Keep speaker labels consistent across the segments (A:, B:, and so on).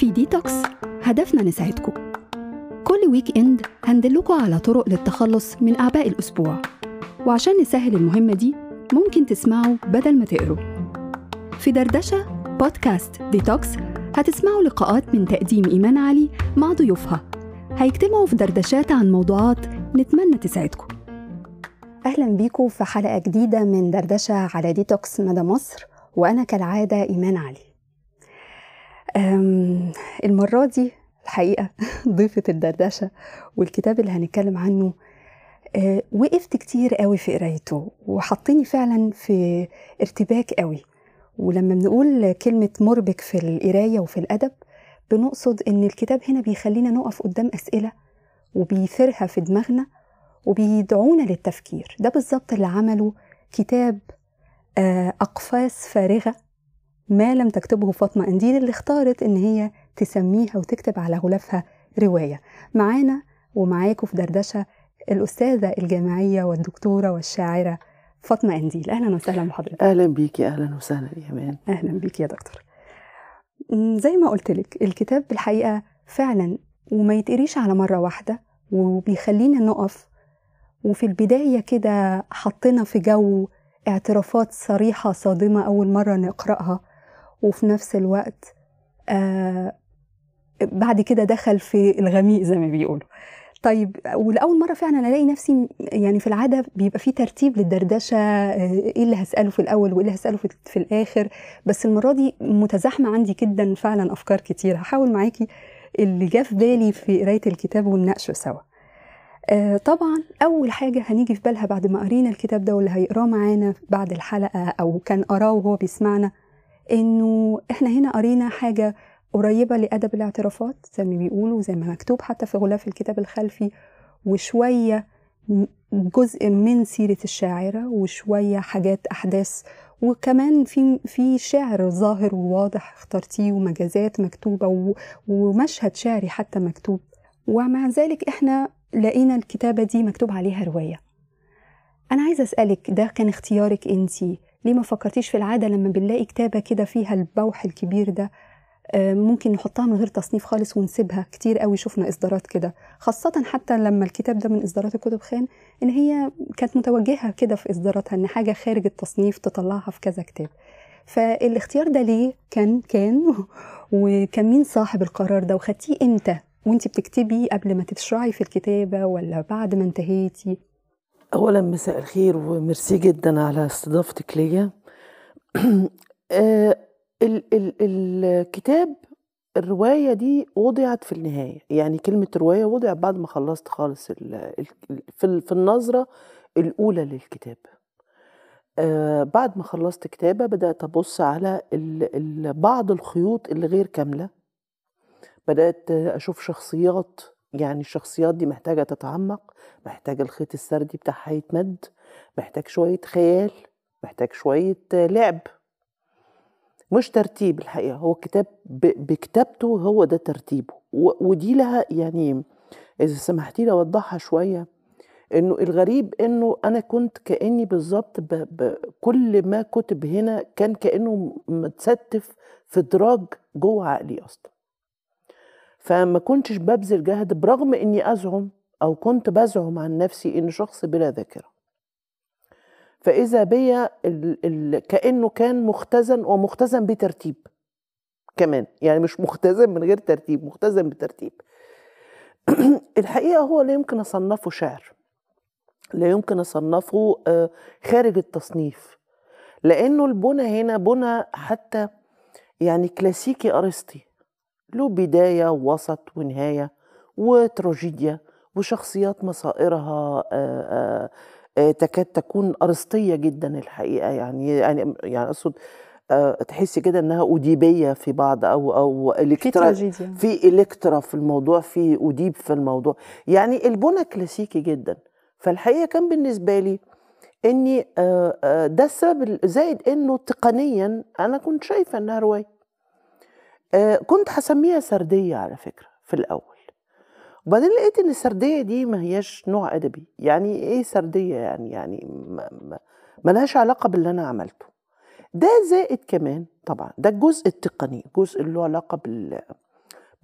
A: في ديتوكس هدفنا نساعدكم. كل weekend هندلكوا على طرق للتخلص من أعباء الأسبوع. وعشان نسهل المهمة دي ممكن تسمعوا بدل ما تقروا. في دردشة بودكاست ديتوكس هتسمعوا لقاءات من تقديم إيمان علي مع ضيوفها. هيجتمعوا في دردشات عن موضوعات نتمنى تساعدكم. أهلا بيكم في حلقة جديدة من دردشة على ديتوكس مدى مصر وأنا كالعادة إيمان علي. المرة دي الحقيقة ضيفة الدردشة والكتاب اللي هنتكلم عنه أه، وقفت كتير قوي في قرايته وحطيني فعلا في ارتباك قوي. ولما بنقول كلمة مربك في القراية وفي الأدب بنقصد إن الكتاب هنا بيخلينا نقف قدام أسئلة وبيثيرها في دماغنا وبيدعونا للتفكير. ده بالظبط اللي عمله كتاب آه، أقفاص فارغة ما لم تكتبه فاطمة أنديل اللي اختارت إن هي تسميها وتكتب على غلافها رواية. معانا ومعاكم في دردشة الأستاذة الجامعية والدكتورة والشاعرة فاطمة أنديل. أهلا وسهلا بحضرتك.
B: أهلا بيكي أهلا وسهلا يا مان
A: أهلا بيك يا دكتور. زي ما قلت لك الكتاب بالحقيقة فعلا وما يتقريش على مرة واحدة وبيخلينا نقف وفي البداية كده حطينا في جو اعترافات صريحة صادمة أول مرة نقرأها. وفي نفس الوقت آه بعد كده دخل في الغميق زي ما بيقولوا. طيب ولأول مرة فعلا ألاقي نفسي يعني في العادة بيبقى في ترتيب للدردشة آه، إيه اللي هسأله في الأول وإيه اللي هسأله في, في الآخر. بس المرة دي متزاحمة عندي جدا فعلا أفكار كتير. هحاول معاكي اللي جه في بالي في قراية الكتاب ونناقشه سوا. آه، طبعا أول حاجة هنيجي في بالها بعد ما قرينا الكتاب ده واللي هيقراه معانا بعد الحلقة أو كان قراه وهو بيسمعنا إنه إحنا هنا قرينا حاجة قريبة لأدب الاعترافات زي ما بيقولوا زي ما مكتوب حتى في غلاف الكتاب الخلفي وشوية جزء من سيرة الشاعرة وشوية حاجات أحداث وكمان في في شعر ظاهر وواضح اخترتيه ومجازات مكتوبة ومشهد شعري حتى مكتوب. ومع ذلك إحنا لقينا الكتابة دي مكتوب عليها رواية. أنا عايزة أسألك ده كان اختيارك أنتي؟ ليه ما فكرتيش في العادة لما بنلاقي كتابة كده فيها البوح الكبير ده؟ آه، ممكن نحطها من غير تصنيف خالص ونسيبها. كتير قوي شفنا إصدارات كده. خاصة حتى لما الكتاب ده من إصدارات الكتب خان إن هي كانت متوجهة كده في إصداراتها إن حاجة خارج التصنيف تطلعها في كذا كتاب. فالاختيار ده ليه؟ كان كان وكان مين صاحب القرار ده؟ وخدتيه إمتى؟ وانت بتكتبي قبل ما تشرعي في الكتابة ولا بعد ما انتهيتي؟
B: اولا مساء الخير وميرسي جدا على استضافتك ليا. آه، ال- ال- الكتاب الرواية دي وضعت في النهاية. يعني كلمة رواية وضعت بعد ما خلصت خالص ال- ال- في ال- في النظرة الأولى للكتاب. آه، بعد ما خلصت كتابة بدأت أبص على بعض الخيوط اللي غير كاملة. بدأت أشوف شخصيات يعني الشخصيات دي محتاجة تتعمق محتاجة الخيط السردي بتاعها يتمد محتاج شوية خيال محتاج شوية لعب مش ترتيب الحقيقة هو الكتاب بكتابته هو ده ترتيبه ودي لها يعني إذا سمحتي لي أوضحها شوية إنه الغريب إنه أنا كنت كأني بالظبط. كل ما كتب هنا كان كأنه متستف في دراج جوه عقلي أصلا فما كنتش ببذل جهد برغم إني أزعم أو كنت بزعم عن نفسي إن شخص بلا ذاكرة. فإذا بيا. كأنه كان مختزن ومختزن بترتيب كمان يعني مش مختزن من غير ترتيب مختزن بترتيب. الحقيقة هو لا يمكن أصنفه شعر لا يمكن أصنفه آه، خارج التصنيف. لأنه البنى هنا بنى حتى يعني كلاسيكي أرسطي. له بداية ووسط ونهاية وتراجيديا وشخصيات مصائرها آه، آه، آه، تكاد تكون أرسطية جدا الحقيقة. يعني يعني يعني أقصد تحسي كده إنها أديبية في بعض أو أو
A: في
B: إلكترا
A: تراجيديا.
B: في إلكترا في الموضوع في أديب في الموضوع. يعني البنى كلاسيكي جدا. فالحقيقة كان بالنسبة لي آه، ده السبب ال- زائد إنه تقنيا أنا كنت شايفة إنها رواية. آه، كنت هسميها سردية على فكرة في الأول. وبعدين لقيت إن السردية دي ما هياش نوع أدبي. يعني إيه سردية يعني؟ يعني ما- ملهاش علاقة باللي أنا عملته. ده زائد كمان طبعا ده الجزء التقني الجزء اللي له علاقة بال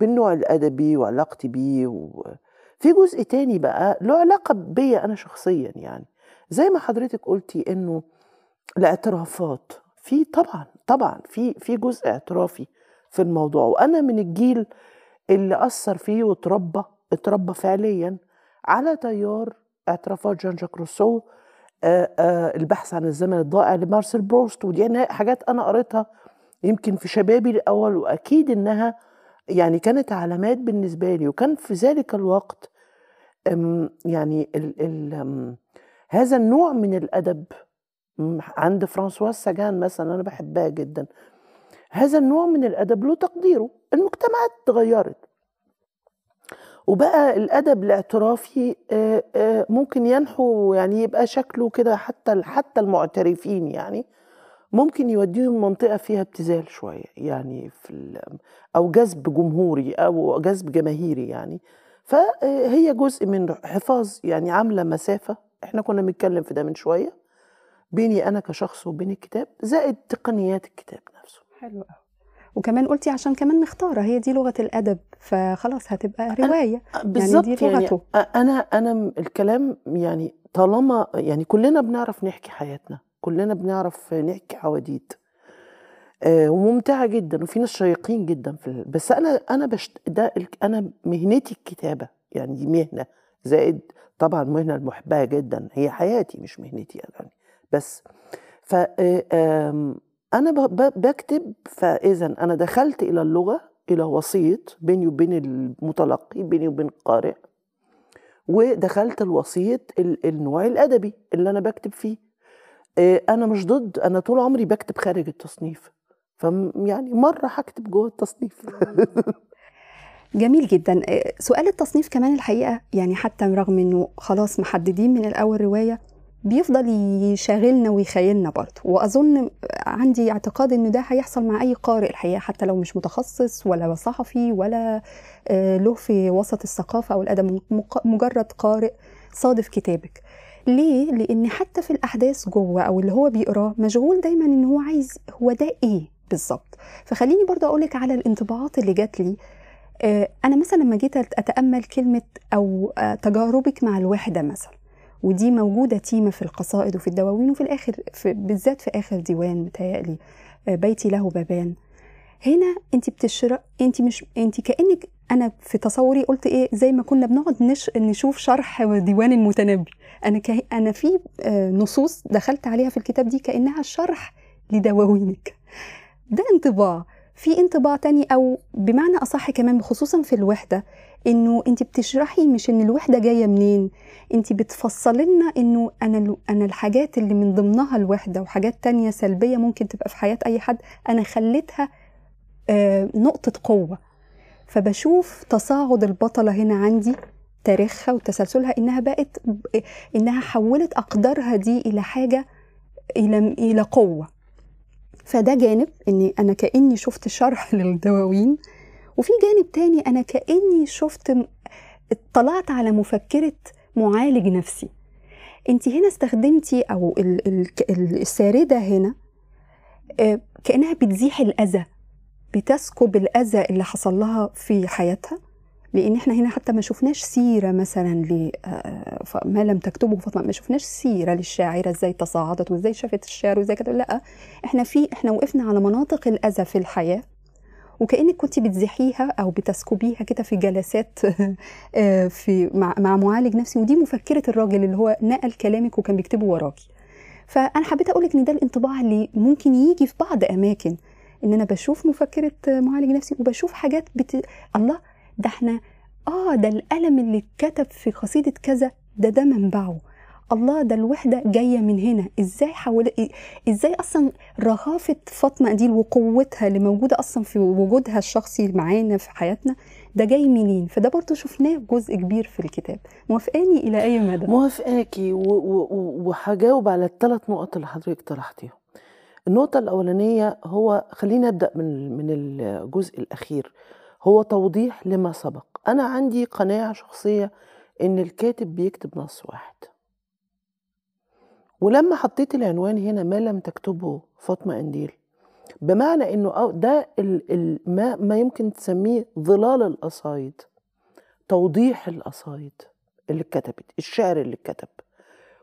B: بالنوع الأدبي وعلاقتي بيه وفي جزء تاني بقى له علاقة بيا أنا شخصيا يعني. زي ما حضرتك قلتي إنه الاعترافات في طبعا طبعا في في جزء اعترافي. في الموضوع. وأنا من الجيل اللي أثر فيه وتربى اتربى فعليا على تيار اعترافات جان جاك روسو آه، آه، البحث عن الزمن الضائع لمارسيل بروست ودي أنا حاجات أنا قريتها يمكن في شبابي الأول وأكيد إنها يعني كانت علامات بالنسبة لي. وكان في ذلك الوقت يعني ال ال أم، هذا النوع من الأدب أم، عند فرانسواز ساجان مثلا أنا بحبها جدا. هذا النوع من الأدب له تقديره. المجتمعات اتغيرت وبقى الأدب الاعترافي آه، آه، ممكن ينحو يعني يبقى شكله كده حتى حتى المعترفين يعني. ممكن يوديهم منطقة فيها ابتذال شوية يعني في أو جذب جمهوري أو جذب جماهيري يعني. فهي جزء من حفاظ يعني عاملة مسافة. إحنا كنا بنتكلم في ده من شوية. بيني أنا كشخص وبين الكتاب زائد تقنيات الكتاب.
A: حلو قوي وكمان قلتي عشان كمان مختارة هي دي لغة الأدب فخلاص هتبقى رواية.
B: بالظبط
A: دي
B: يعني,
A: لغته.
B: أنا أنا م- الكلام يعني طالما يعني كلنا بنعرف نحكي حياتنا كلنا بنعرف نحكي حواديت آه وممتعة جدا وفي ناس شيقين جدا في ال- بس أنا أنا بشت ده ال- أنا مهنتي الكتابة يعني دي مهنة زائد طبعا مهنة المحبها جدا هي حياتي مش مهنتي يعني. بس ف آه، أنا بكتب فإذا أنا دخلت إلى اللغة إلى وسيط بيني وبين المتلقي بيني وبين القارئ ودخلت الوسيط ال- النوع الأدبي اللي أنا بكتب فيه. آه، أنا مش ضد أنا طول عمري بكتب خارج التصنيف. ف يعني مرة هكتب جوه التصنيف.
A: جميل جدا. آه، سؤال التصنيف كمان الحقيقة يعني حتى رغم إنه خلاص محددين من الأول رواية بيفضل يشغلنا ويخيلنا برضه. وأظن عندي اعتقاد ان ده هيحصل مع أي قارئ الحقيقة حتى لو مش متخصص ولا صحفي ولا آه، له في وسط الثقافة أو الأدب مجرد قارئ صادف كتابك. ليه؟ لأن حتى في الأحداث جوه أو اللي هو بيقراه مشغول دايما إن هو عايز هو ده إيه بالظبط. فخليني برضه أقولك على الانطباعات اللي جات لي. آه، أنا مثلا لما جيت أتأمل كلمة أو آه، تجاربك مع الوحدة مثلا ودي موجودة تيمة في القصائد وفي الدواوين وفي الآخر في بالذات في آخر ديوان متهيألي آه، بيتي له بابان. هنا انت بتشرق انت مش انت كأنك أنا في تصوري قلت إيه زي ما كنا بنقعد نش... نشوف شرح ديوان المتنبي. أنا ك... أنا في آه، نصوص دخلت عليها في الكتاب دي كأنها شرح لدواوينك. ده انطباع. في انطباع تاني أو بمعنى أصح كمان خصوصا في الوحدة. إنه انت بتشرحي مش إن الوحدة جاية منين. انت بتفصلي لنا إنه أنا أنا الحاجات اللي من ضمنها الوحدة وحاجات تانية سلبية ممكن تبقى في حياة أي حد أنا خليتها آه، نقطة قوة. فبشوف تصاعد البطلة هنا عندي تاريخها وتسلسلها إنها بقت إنها حولت أقدارها دي إلى حاجة إلى إلى قوة. فده جانب إني أنا كأني شفت شرح للدواوين. وفي جانب تاني أنا كأني شفت اطلعت على مفكرة معالج نفسي. انت هنا استخدمتي أو ال- ال- ال- السارده هنا آه، كأنها بتزيح الأذى بتسكب الأذى اللي حصل لها في حياتها لأن إحنا هنا حتى ما شفناش سيرة مثلا ل آه، ما لم تكتبه فاطمة ما شفناش سيرة للشاعرة إزاي تصاعدت وإزاي شافت الشعر وإزاي كده لأ إحنا في إحنا وقفنا على مناطق الأذى في الحياة وكأنك كنت بتزحيها أو بتسكبيها كده في جلسات آه، في مع, مع معالج نفسي ودي مفكرة الراجل اللي هو نقل كلامك وكان بيكتبه وراكي. فأنا حبيت أقولك إن ده الانطباع اللي ممكن يجي في بعض أماكن إن أنا بشوف مفكرة معالج نفسي وبشوف حاجات بت... الله ده إحنا آه ده القلم اللي اتكتب في قصيده كذا ده ده منبعه. الله ده الوحدة جاية من هنا. إزاي حول إزاي أصلا رهافه فاطمة دي وقوتها اللي موجودة أصلا في وجودها الشخصي معانا في حياتنا ده جاي منين؟ فده برضه شفناه جزء كبير في الكتاب. موافقاني إلى أي مدى؟
B: موافقاكي. وهجاوب على الثلاث نقط اللي حضرتك طرحتيهم. النقطة الأولانية هو خلينا أبدأ من من الجزء الأخير هو توضيح لما سبق. أنا عندي قناعة شخصية إن الكاتب بيكتب نص واحد. ولما حطيت العنوان هنا ما لم تكتبه فاطمة أنديل بمعنى إنه ده ما ما يمكن تسميه ظلال القصايد توضيح القصايد اللي اتكتبت الشعر اللي اتكتب.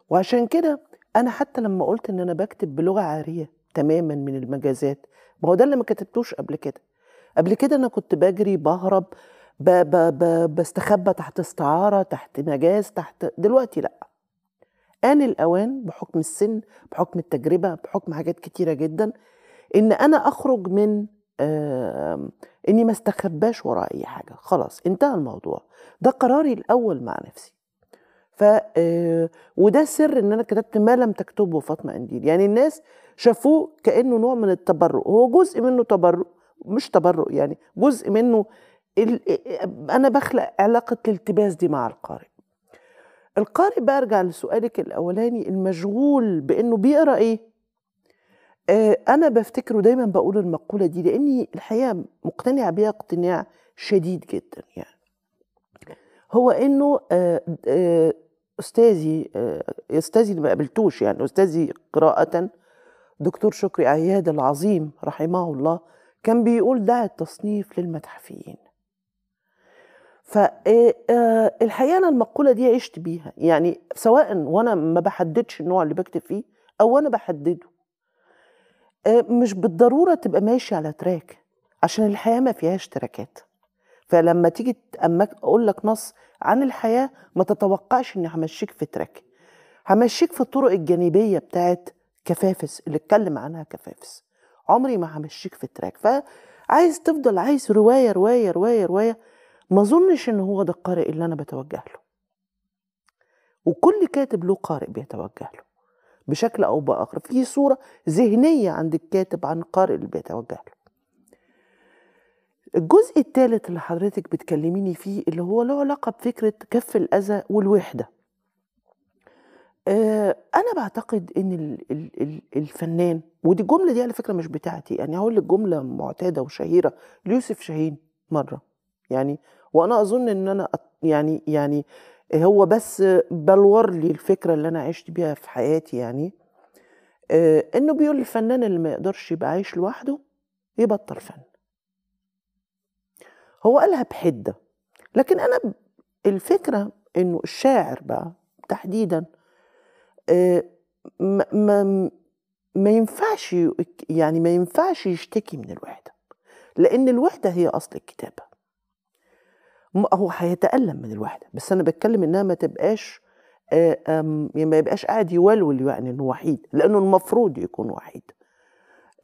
B: وعشان كده أنا حتى لما قلت إن أنا بكتب بلغة عارية تماما من المجازات ما هو ده اللي ما كتبتوش قبل كده. قبل كده أنا كنت بجري بهرب ب ب ب بستخبى تحت استعارة تحت مجاز تحت دلوقتي لأ. آن الأوان بحكم السن بحكم التجربة بحكم حاجات كتيرة جدا إن أنا أخرج من آم، إني ما استخباش وراء أي حاجة. خلاص انتهى الموضوع. ده قراري الأول مع نفسي. ف آه، وده سر إن أنا كتبت ما لم تكتبه فاطمة قنديل يعني الناس شافوه كأنه نوع من التبرؤ. هو جزء منه تبرؤ مش تبرؤ يعني جزء منه ال... أنا بخلق علاقة الالتباس دي مع القارئ. القارئ بقى ارجع لسؤالك الأولاني المشغول بإنه بيقرأ إيه؟ آه، أنا بفتكره دايما بقول المقولة دي لإني الحقيقة مقتنعة بيها اقتناع شديد جدا يعني. هو إنه آه، آه، أستاذي أستاذي اللي ما قابلتوش يعني أستاذي قراءة دكتور شكري عياد العظيم رحمه الله كان بيقول دع التصنيف للمتحفيين فالحقيقة أنا المقولة دي عشت بيها. يعني سواء وأنا ما بحددش النوع اللي بكتب فيه أو أنا بحدده. آه، مش بالضرورة تبقى ماشي على تراك عشان الحياة ما فيهاش تراكات. فلما تيجي أقول لك نص عن الحياة ما تتوقعش إني همشيك في تراك. همشيك في الطرق الجانبية بتاعت كفافس اللي اتكلم عنها كفافس. عمري ما همشيك في تراك. فعايز تفضل عايز رواية رواية رواية رواية ما أظنش إن هو ده القارئ اللي أنا بتوجه له. وكل كاتب له قارئ بيتوجه له بشكل أو بآخر. في صورة ذهنية عند الكاتب عن القارئ اللي بيتوجه له. الجزء الثالث اللي حضرتك بتكلميني فيه اللي هو له علاقة بفكرة كف الأذى والوحدة. آه، أنا بعتقد إن ال- ال- ال- الفنان ودي الجملة دي على فكرة مش بتاعتي يعني هقول لك جملة معتادة وشهيرة ليوسف شاهين مرة. يعني وأنا أظن إن أنا يعني يعني هو بس بلور لي الفكرة اللي أنا عشت بيها في حياتي يعني آه، إنه بيقول الفنان اللي ما يقدرش يبقى عايش لوحده يبطل فن. هو قالها بحدة لكن أنا الفكرة إنه الشاعر بقى تحديدا آه، ما ما ما ينفعش يعني ما ينفعش يشتكي من الوحدة لأن الوحدة هي أصل الكتابة. هو هيتألم من الوحدة بس أنا بتكلم إنها ما تبقاش آه، يعني ما يبقاش قاعد يولول يعني إنه وحيد لأنه المفروض يكون وحيد.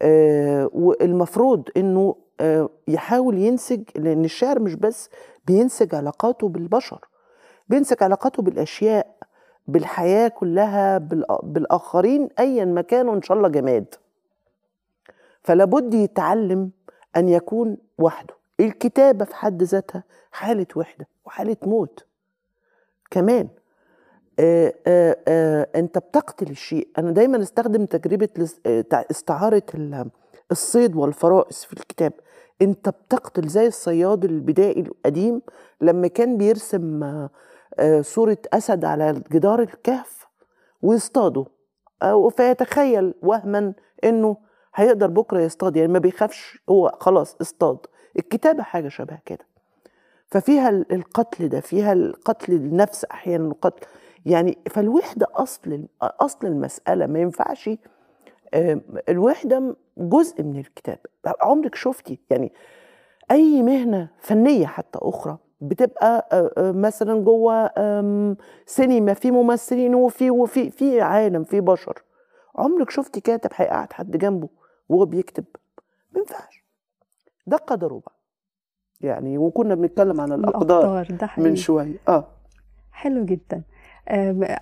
B: آه، والمفروض إنه آه، يحاول ينسج لأن الشعر مش بس بينسج علاقاته بالبشر بينسج علاقاته بالأشياء بالحياة كلها بالآ- بالآخرين أيا ما كانوا إن شاء الله جماد. فلا بد يتعلم أن يكون وحده. الكتابة في حد ذاتها حالة وحدة وحالة موت. كمان آه آه آه انت بتقتل الشيء. أنا دايما استخدم تجربة استعارة ال- الصيد والفرائس في الكتاب. انت بتقتل زي الصياد البدائي القديم لما كان بيرسم صورة أسد على جدار الكهف ويصطاده. فيتخيل وهما إنه هيقدر بكرة يصطاد. يعني ما بيخافش هو خلاص اصطاد. الكتابة حاجة شبه كده. ففيها ال- القتل ده فيها القتل النفس أحيانا القتل يعني فالوحدة أصل أصل المسألة ما ينفعش آم، الوحدة جزء من الكتاب. عمرك شفتي؟ يعني أي مهنة فنية حتى أخرى بتبقى آه، آه، مثلا جوه سينما في ممثلين وفي وفي في عالم في بشر. عمرك شفتي كاتب هيقعد حد جنبه وهو بيكتب؟ ما ينفعش. ده قدره بقى يعني وكنا بنتكلم عن الأقدار
A: الأقدار ده
B: من
A: حقيقي.
B: شوية. آه.
A: حلو جدا.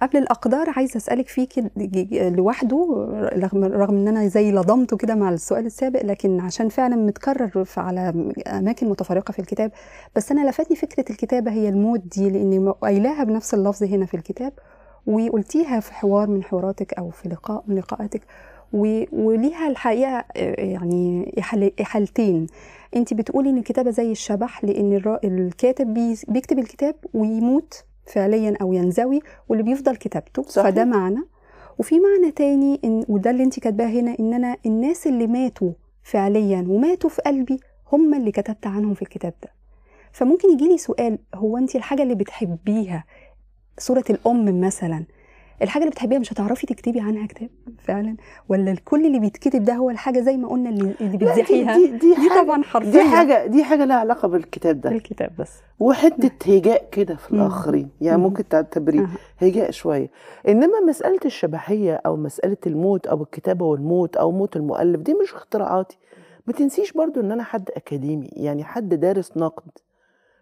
A: قبل الأقدار عايزة أسألك فيه كده لوحده رغم رغم إن أنا زي لضمته كده مع السؤال السابق لكن عشان فعلا متكرر على أماكن متفرقة في الكتاب. بس أنا لفتني فكرة الكتابة هي الموت دي لأني قايلاها بنفس اللفظ هنا في الكتاب وقلتيها في حوار من حواراتك أو في لقاء من لقاءاتك. وليها الحقيقة آه، يعني إحالتين. انت بتقولي إن الكتابة زي الشبح لأن الكاتب بي- بيكتب الكتاب ويموت فعليا أو ينزوي واللي بيفضل كتابته.
B: صحيح.
A: فده معنى. وفي معنى تاني إن وده اللي انت كاتباه هنا إن أنا الناس اللي ماتوا فعليا وماتوا في قلبي هم اللي كتبت عنهم في الكتاب ده. فممكن يجيلي سؤال هو انت الحاجة اللي بتحبيها؟ صوره الأم مثلا. الحاجة اللي بتحبيها مش هتعرفي تكتبي عنها كتاب فعلا. ولا كل اللي بيتكتب ده هو الحاجة زي ما قلنا اللي, اللي بتزحيها
B: دي, دي,
A: دي طبعا حرفيا.
B: دي حاجة دي حاجة لها علاقة بالكتاب ده.
A: بالكتاب بس.
B: وحتة هجاء كده في. الآخرين. يعني
A: مم.
B: ممكن تعتبريه. هجاء شوية. إنما مسألة الشبحيه أو مسألة الموت أو الكتابة والموت أو موت المؤلف دي مش اختراعاتي. ما تنسيش برضو إن أنا حد أكاديمي يعني حد دارس نقد.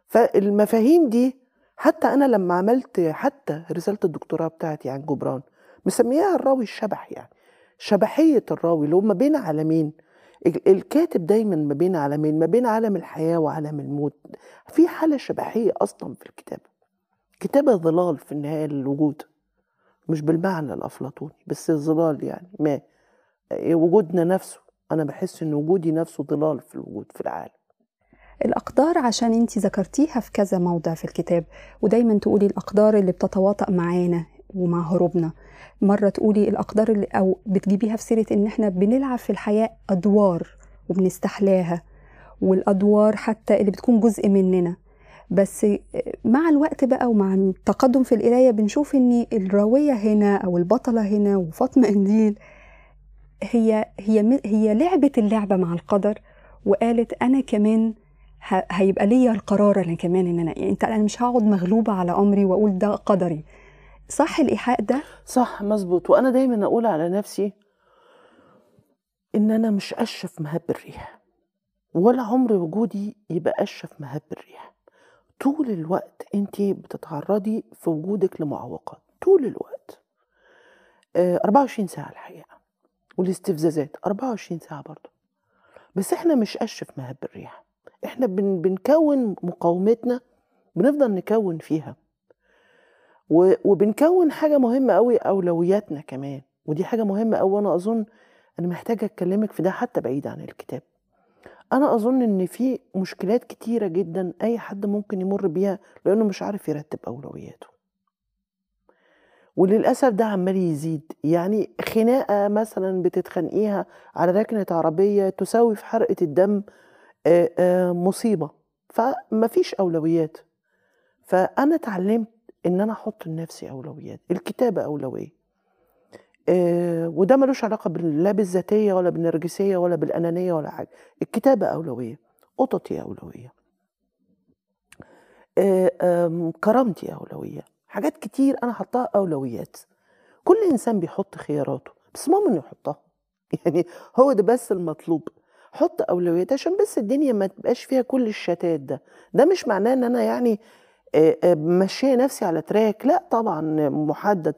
B: فالمفاهيم دي حتى أنا لما عملت حتى رسالة الدكتوراه بتاعتي عن جبران مسمياها الراوي الشبح يعني. شبحية الراوي اللي هو ما بين عالمين. ال- الكاتب دايما ما بين عالمين ما بين عالم الحياة وعالم الموت. في حالة شبحية أصلا في الكتابة. كتابة ظلال في النهاية للوجود. مش بالمعنى الأفلاطوني بس ظلال يعني ما. وجودنا نفسه أنا بحس إن وجودي نفسه ظلال في الوجود في العالم.
A: الأقدار عشان انت ذكرتيها في كذا موضع في الكتاب. ودايما تقولي الأقدار اللي بتتواطأ معانا ومع هروبنا. مرة تقولي الأقدار اللي أو بتجيبيها في سيرة إن إحنا بنلعب في الحياة أدوار وبنستحلاها. والأدوار حتى اللي بتكون جزء مننا. بس مع الوقت بقى ومع التقدم في القراية بنشوف إن الراوية هنا أو البطلة هنا وفاطمة إنديل هي هي هي لعبت اللعبة مع القدر. وقالت أنا كمان هيبقى ليا القرار أنا كمان إن أنا يعني أنت أنا مش هقعد مغلوبة على أمري وأقول ده قدري. صح الإيحاء ده؟
B: صح مظبوط. وأنا دايما أقول على نفسي إن أنا مش اشف مهب الريح. ولا عمر وجودي يبقى اشف مهب الريح. طول الوقت أنت بتتعرضي في وجودك لمعوقات طول الوقت. آه، 24 ساعة الحقيقة. والاستفزازات 24 ساعة برضه. بس إحنا مش اشف مهب الريح. إحنا بن بنكون مقاومتنا بنفضل نكون فيها. وبنكون حاجة مهمة قوي أولوياتنا كمان. ودي حاجة مهمة قوي وأنا أظن أنا محتاجة أكلمك في ده حتى بعيد عن الكتاب. أنا أظن إن في مشكلات كتيرة جدا أي حد ممكن يمر بيها لأنه مش عارف يرتب أولوياته. وللأسف ده عمال يزيد. يعني خناقة مثلا بتتخانقيها على ركنة عربية تساوي في حرقة الدم آه، آه، مصيبة. فمفيش أولويات. فأنا اتعلمت إن أنا أحط لنفسي أولويات. الكتابة أولوية. آه، وده ملوش علاقة لا بالذاتية ولا بالنرجسية ولا بالأنانية ولا حاجة. الكتابة أولوية. قططي أولوية. كرامتي أولوية. حاجات كتير أنا حطها أولويات. كل إنسان بيحط خياراته. بس المهم انه يحطها. يعني هو ده بس المطلوب. حط أولويات عشان بس الدنيا ما تبقاش فيها كل الشتات ده. ده مش معناه إن أنا يعني ماشية نفسي على تراك. لا طبعا محدد.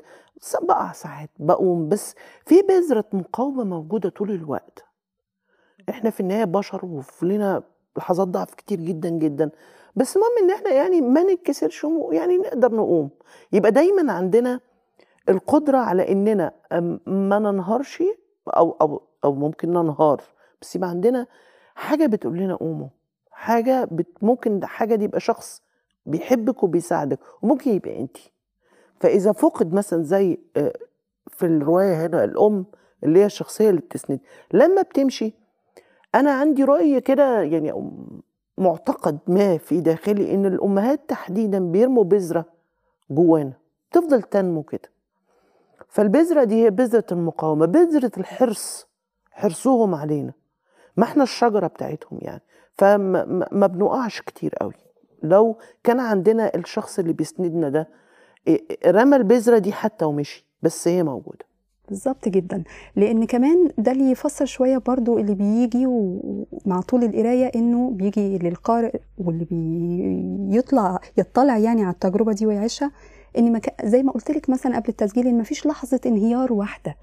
B: بقع ساعات بقوم. بس في بذرة مقاومة موجودة طول الوقت. إحنا في النهاية بشر وفينا لحظات ضعف كتير جدا جدا. بس المهم إن إحنا يعني ما نتكسرش يعني نقدر نقوم. يبقى دايما عندنا القدرة على إننا ما ننهارش أو أو أو ممكن ننهار. بس يبقى عندنا حاجة بتقول لنا قوموا حاجة بت ممكن حاجة دي يبقى شخص بيحبك وبيساعدك وممكن يبقى انت. فإذا فقد مثلا زي آه، في الرواية هنا الأم اللي هي الشخصية اللي بتسند لما بتمشي أنا عندي رأي كده يعني معتقد ما في داخلي إن الأمهات تحديدا بيرموا بذرة جوانا تفضل تنمو كده. فالبذرة دي هي بذرة المقاومة بذرة الحرص حرصهم علينا. ما إحنا الشجرة بتاعتهم يعني. فما ما- ما بنقعش كتير قوي. لو كان عندنا الشخص اللي بيسندنا ده رمى البذرة دي حتى ومشي بس هي موجودة.
A: بالظبط جدا. لأن كمان ده اللي يفسر شوية برضو اللي بيجي ومع طول القراية إنه بيجي للقارئ واللي بيطلع يطلع يعني على التجربة دي ويعيشها إن. زي ما قلت لك مثلا قبل التسجيل إن مفيش لحظة انهيار واحدة.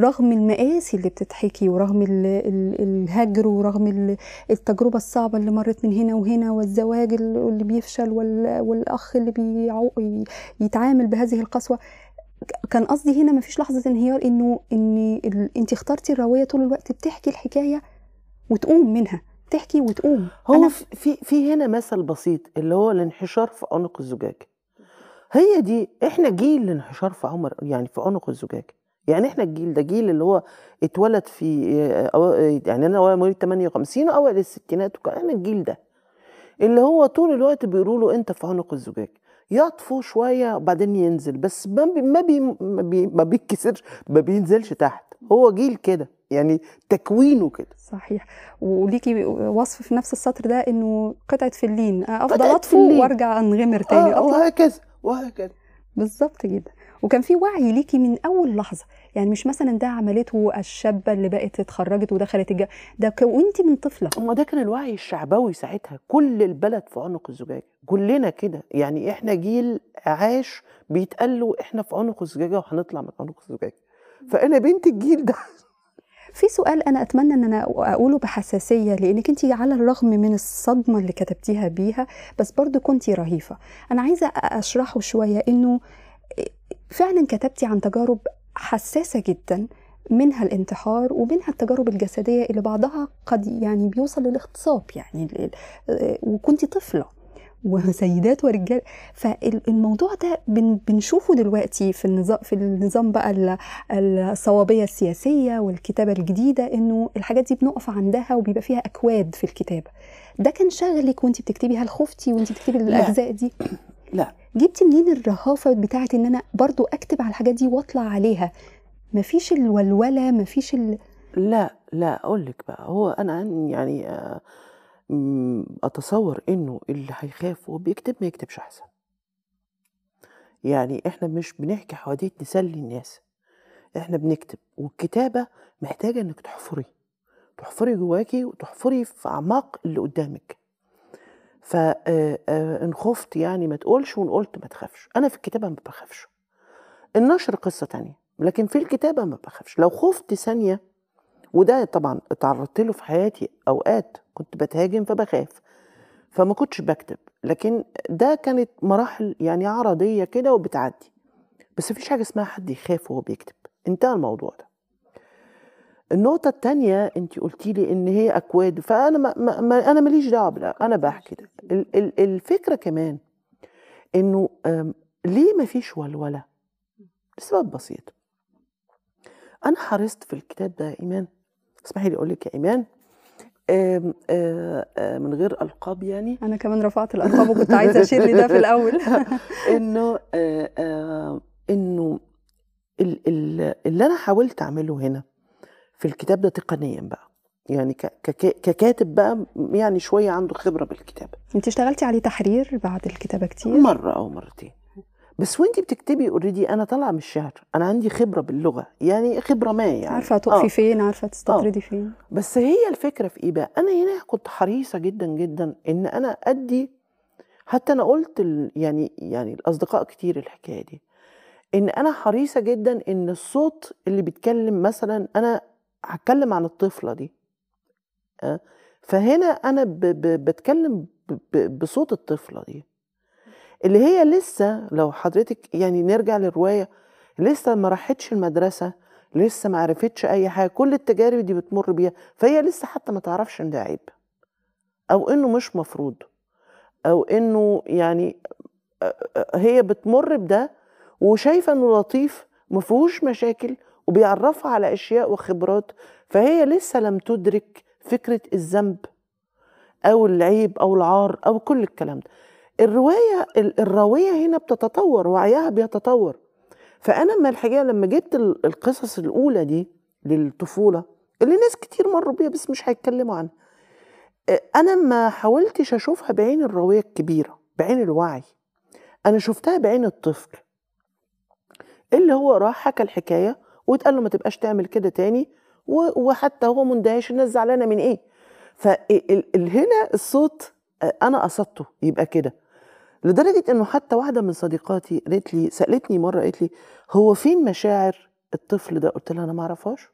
A: رغم المآسي اللي بتتحكي ورغم ال- ال- الهجر ورغم ال- التجربة الصعبة اللي مرت من هنا وهنا والزواج اللي بيفشل وال- والأخ اللي بيعو... يتعامل بهذه القسوة كان قصدي هنا مفيش لحظة انهيار إنه إن. انت اخترتي الراوية طول الوقت بتحكي الحكاية وتقوم منها تحكي وتقوم
B: هو
A: أنا
B: في في- في هنا مثل بسيط اللي هو الانحشار في عنق الزجاج هي دي إحنا جيل الانحشار في عمر يعني في عنق الزجاج يعني إحنا الجيل ده جيل اللي هو اتولد في آه، يعني أنا مواليد 58 وأوائل الستينات وكان إحنا الجيل ده. اللي هو طول الوقت بيقولوا له أنت في عنق الزجاج. يطفو شوية وبعدين ينزل بس ما بي ما بي ما, بي ما بيتكسرش ما بينزلش تحت. هو جيل كده يعني تكوينه كده.
A: صحيح. وليكي وصف في نفس السطر ده إنه قطعة فلين أفضل
B: أطفو.
A: وأرجع أنغمر تاني أطلع؟
B: وهكذا وهكذا.
A: بالظبط جدا وكان في وعي ليكي من أول لحظة. يعني مش مثلا ده عملته الشابة اللي بقت اتخرجت ودخلت الج... ده وأنت من طفلة.
B: هو ده كان الوعي الشعبوي ساعتها. كل البلد في عنق الزجاجة. كلنا كده. يعني إحنا جيل عاش بيتقال له إحنا في عنق الزجاجة وهنطلع من عنق الزجاجة. فأنا بنت الجيل ده.
A: في سؤال أنا أتمنى إن أنا أقوله بحساسية لأنك أنت على الرغم من الصدمة اللي كتبتيها بيها بس برضو كنتي رهيفة. أنا عايزة أشرحه شوية إنه فعلا كتبتي عن تجارب حساسة جدا منها الانتحار ومنها التجارب الجسدية اللي بعضها قد يعني بيوصل للاغتصاب يعني ال- وكنتي طفلة وسيدات ورجال. فالموضوع ده بن بنشوفه دلوقتي في النظام في النظام بقى ال- الصوابية السياسية والكتابة الجديدة إنه الحاجات دي بنقف عندها وبيبقى فيها أكواد في الكتابة. ده كان شغلك وانت بتكتبي؟ هل خفتي وانت بتكتبي الأجزاء دي؟
B: لا.
A: جبتي منين الرهافة بتاعت إن أنا برضو أكتب على الحاجات دي وأطلع عليها؟ مفيش الولولة مفيش ال...
B: لا لا أقول لك بقى هو أنا عن- يعني آه، أتصور إنه اللي هيخاف وهو بيكتب ما يكتبش أحسن. يعني إحنا مش بنحكي حواديت نسلي الناس إحنا بنكتب والكتابة محتاجة إنك تحفري تحفري جواكي وتحفري في أعماق اللي قدامك. فان خفت يعني ما تقولش وإن قلت ما تخافش. أنا في الكتابة ما بخافش. النشر قصة تانية لكن في الكتابة ما بخافش. لو خفت ثانية وده طبعا اتعرضت له في حياتي أوقات كنت بتهاجم فبخاف فما كنتش بكتب. لكن ده كانت مراحل يعني عرضية كده وبتعدي. بس مفيش حاجة اسمها حد يخاف وهو بيكتب. انتهى الموضوع ده. النقطة التانية انت قلتي لي إن هي أكواد فأنا ما ما أنا ماليش دعوة بلا أنا بحكي ده. ال- ال- الفكرة كمان أم، ليه ما فيش ولولة؟ لسبب بسيط. أنا حرصت في الكتاب ده يا إيمان. اسمحي لي أقول لك يا إيمان. آم، آه، آه، من غير ألقاب يعني.
A: أنا كمان رفعت الارقام وكنت عايزة اشير لده في الأول.
B: إنه آه، إنه ال- ال- اللي أنا حاولت أعمله هنا في الكتاب ده تقنيا بقى. يعني ككاتب بقى يعني شوية عنده خبرة بالكتابه
A: انت اشتغلتي عليه تحرير بعد الكتابة كتير؟
B: مرة أو مرتين. بس وانتي بتكتبي اوريدي أنا طالعة من الشعر. أنا عندي خبرة باللغة. يعني خبرة ما يعني.
A: عارفة تقفي
B: آه.
A: فين عارفة تستطردي فين.
B: بس هي الفكرة في إيه بقى؟ أنا هنا كنت حريصة جدا جدا إن أنا أدي حتى أنا قلت ال- يعني يعني الأصدقاء كتير الحكاية دي. إن أنا حريصة جدا إن الصوت اللي بيتكلم مثلا أنا هتكلم عن الطفلة دي أه؟ فهنا أنا ب ب بتكلم ب بصوت الطفلة دي اللي هي لسه لو حضرتك يعني نرجع للرواية لسه ما راحتش المدرسة لسه ما عرفتش أي حاجة كل التجارب دي بتمر بيها فهي لسه حتى ما تعرفش إن ده عيب أو إنه مش مفروض أو إنه يعني هي بتمر بده وشايفة إنه لطيف ما فيهوش مشاكل وبيعرفها على أشياء وخبرات فهي لسه لم تدرك فكرة الذنب أو العيب أو العار أو كل الكلام ده. الرواية ال- الراوية هنا بتتطور وعيها بيتطور. فأنا ما الحقيقة لما جبت ال- القصص الأولى دي للطفولة اللي ناس كتير مروا بيها بس مش هيتكلموا عنها أنا ما حاولتش أشوفها بعين الراوية الكبيرة بعين الوعي. أنا شفتها بعين الطفل اللي هو راح حكى الحكاية واتقال له ما تبقاش تعمل كده تاني وحتى هو مندهش الناس زعلانة من إيه؟ فهنا الصوت آه، أنا قصدته يبقى كده. لدرجة إنه حتى واحدة من صديقاتي قالت لي سألتني مرة قالت لي هو فين مشاعر الطفل ده؟ قلت لها أنا ما أعرفهاش.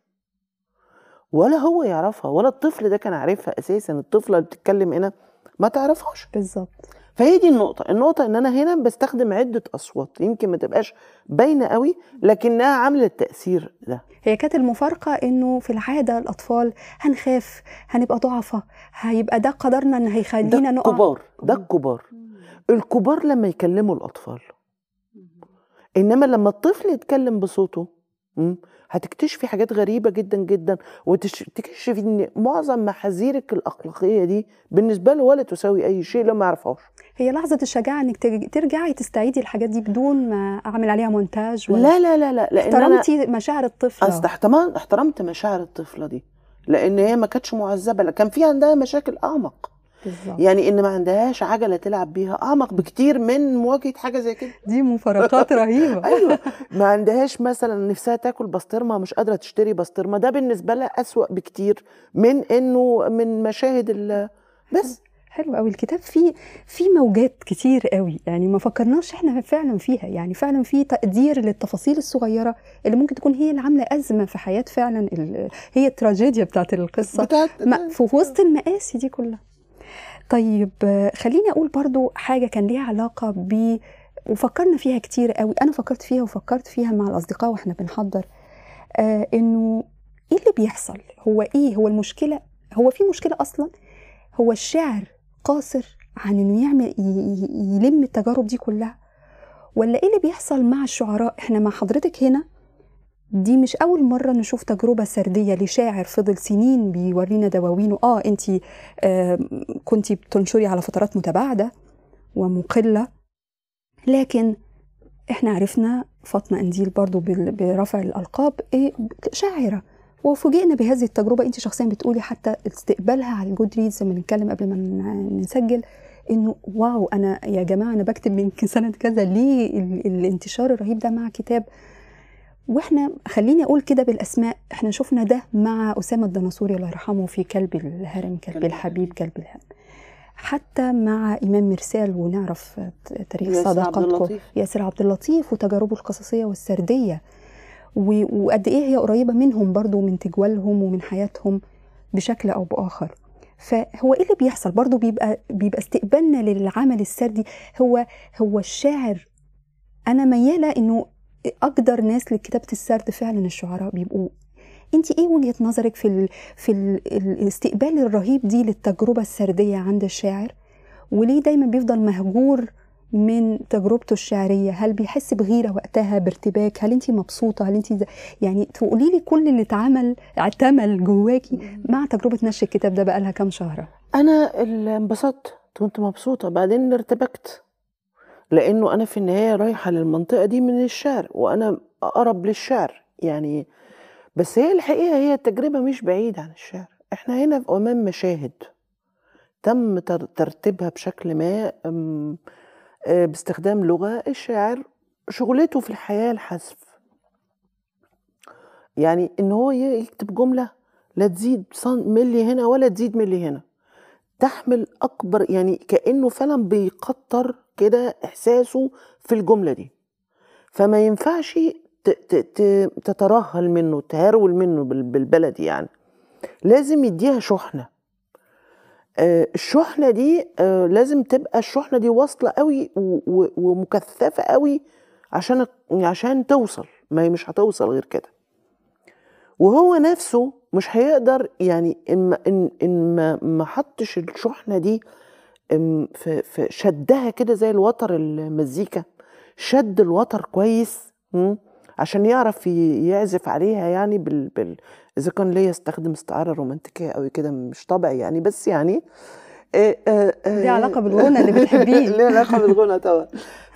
B: ولا هو يعرفها ولا الطفل ده كان عارفها أساسا الطفلة اللي بتتكلم هنا ما تعرفهاش.
A: بالظبط.
B: فهي دي النقطة، النقطة إن أنا هنا بستخدم عدة أصوات يمكن ما تبقاش باينة قوي لكنها عاملة التأثير ده.
A: هي كانت المفارقة إنه في العادة الأطفال هنخاف هنبقى ضعفة هيبقى ده قدرنا إن
B: ده
A: هيخلينا نقع
B: الكبار، ده الكبار. الكبار لما يكلموا الأطفال. إنما لما الطفل يتكلم بصوته. هتكتشفي حاجات غريبة جدا جدا وتكتشفي إن معظم محاذيرك الأخلاقية دي بالنسبة له ولا تساوي أي شيء لو ما يعرفهاش.
A: هي لحظة الشجاعة إنك ترج- ترجعي تستعيدي الحاجات دي بدون ما أعمل عليها مونتاج ولا
B: لا لا لا لا أنا
A: احترمتي مشاعر الطفلة.
B: أصل احترمت مشاعر الطفلة دي لأن هي ما كانتش معذبة لا، كان في عندها مشاكل أعمق.
A: بالظبط.
B: يعني إن ما عندهاش عجلة تلعب بيها أعمق بكتير من مواجهة حاجة زي كده.
A: دي مفارقات رهيبة.
B: أيوه. ما عندهاش مثلا نفسها تاكل بسطرمة مش قادرة تشتري بسطرمة. ده بالنسبة لها أسوأ بكتير من إنه من مشاهد ال بس.
A: حلو قوي. الكتاب فيه فيه موجات كتير قوي. يعني ما فكرناش إحنا فعلا فيها. يعني فعلا في تقدير للتفاصيل الصغيرة اللي ممكن تكون هي اللي عاملة أزمة في حياة فعلا هي التراجيديا بتاعت القصة.
B: بتاعت
A: ما- في وسط المقاسي دي كلها. طيب خليني أقول برضو حاجة كان ليها علاقة ب وفكرنا فيها كتير قوي أنا فكرت فيها وفكرت فيها مع الأصدقاء وإحنا بنحضر آه إنه إيه اللي بيحصل؟ هو إيه؟ هو المشكلة؟ هو في مشكلة أصلا؟ هو الشعر قاصر عن إنه يعمل يلم التجارب دي كلها؟ ولا إيه اللي بيحصل مع الشعراء؟ إحنا مع حضرتك هنا دي مش أول مرة نشوف تجربة سردية لشاعر فضل سنين بيورينا دواوينه. آه انت آه كنت بتنشري على فترات متباعدة ومقلة لكن إحنا عرفنا فاطمة أنديل برضو برفع الألقاب إيه شاعرة. وفوجئنا بهذه التجربة. انت شخصيا بتقولي حتى استقبالها على الجود ريدز لما نتكلم قبل ما نسجل إنه واو أنا يا جماعة أنا بكتب من سنة كذا ليه ال- الانتشار الرهيب ده مع كتاب وإحنا خليني أقول كده بالأسماء إحنا شفنا ده مع أسامة الدناصوري الله يرحمه في كلب الهرم كلب الحبيب كلب الهرم. حتى مع إمام مرسال ونعرف تاريخ صداقتكم
B: اللطيف.
A: ياسر عبد اللطيف وتجاربه القصصية والسردية. وقد إيه هي قريبة منهم برضو من تجوالهم ومن حياتهم بشكل أو بآخر. فهو إيه اللي بيحصل؟ برضو بيبقى بيبقى استقبالنا للعمل السردي. هو هو الشاعر. أنا ميالة إنه أقدر ناس لكتابة السرد فعلا الشعراء بيبقوا. انت إيه وجهة نظرك في ال في ال الاستقبال الرهيب دي للتجربة السردية عند الشاعر؟ وليه دايما بيفضل مهجور من تجربته الشعرية؟ هل بيحس بغيرة وقتها بارتباك؟ هل انت مبسوطة؟ هل انت يعني تقولي لي كل اللي اتعمل اعتمل جواكي مع تجربة نشر الكتاب ده بقى لها كام شهر؟
B: أنا انبسطت كنت مبسوطة. بعدين ارتبكت. لأنه أنا في النهاية رايحة للمنطقة دي من الشعر وأنا أقرب للشعر يعني. بس هي الحقيقة هي التجربة مش بعيدة عن الشعر. إحنا هنا أمام مشاهد تم تر- ترتيبها بشكل ما آه، باستخدام لغة الشاعر شغلته في الحياة الحذف. يعني إن هو يكتب جملة لا تزيد ملي هنا ولا تزيد ملي هنا. تحمل أكبر يعني كأنه فعلا بيكتر كده إحساسه في الجملة دي. فما ينفعش تترهل منه تهرول منه بال- بالبلدي يعني. لازم يديها شحنة. آه، الشحنة دي آه، لازم تبقى الشحنة دي واصلة قوي ومكثفة قوي عشان عشان توصل. ما هي مش هتوصل غير كده. وهو نفسه مش هيقدر يعني إن ما- ان ما حطش الشحنة دي في شدها كده زي الوتر المزيكا شد الوتر كويس عشان يعرف يعزف عليها يعني بال, بال إذا كان ليا استخدم استعارة رومانتيكية قوي كده مش طبعي يعني بس يعني آه، آه، آه،
A: دي علاقة بالغنى اللي بتحبيه.
B: ليه علاقة بالغنى طبعا.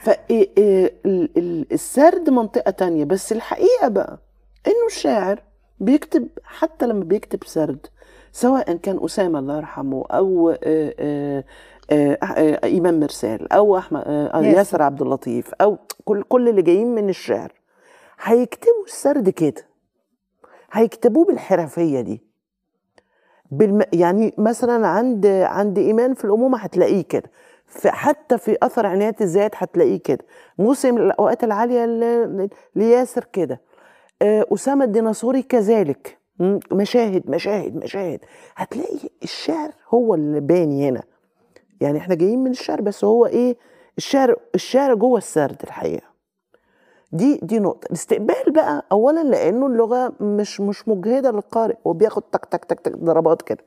B: فالسرد منطقة تانية بس الحقيقة بقى إنه الشاعر بيكتب حتى لما بيكتب سرد سواء كان أسامة الله يرحمه أو آه، ايمان مرسال أو احمد آه،
A: ياسر.
B: ياسر عبد اللطيف أو كل كل اللي جايين من الشعر هيكتبوا السرد كده. هيكتبوه بالحرفية دي. بالم... يعني مثلا عند عند إيمان في الأمومة هتلاقيه كده. حتى في أثر عناية الذات هتلاقيه كده. موسم الأوقات العالية ل- لياسر كده. آه، أسامة الديناصوري كذلك. مشاهد مشاهد مشاهد. هتلاقي الشعر هو اللي باني هنا. يعني إحنا جايين من الشعر بس هو إيه؟ الشعر الشعر جوه السرد الحقيقة. دي دي نقطة. الاستقبال بقى أولا لأنه اللغة مش مش مجهدة للقارئ. هو بياخد تك تك تك تك ضربات كده.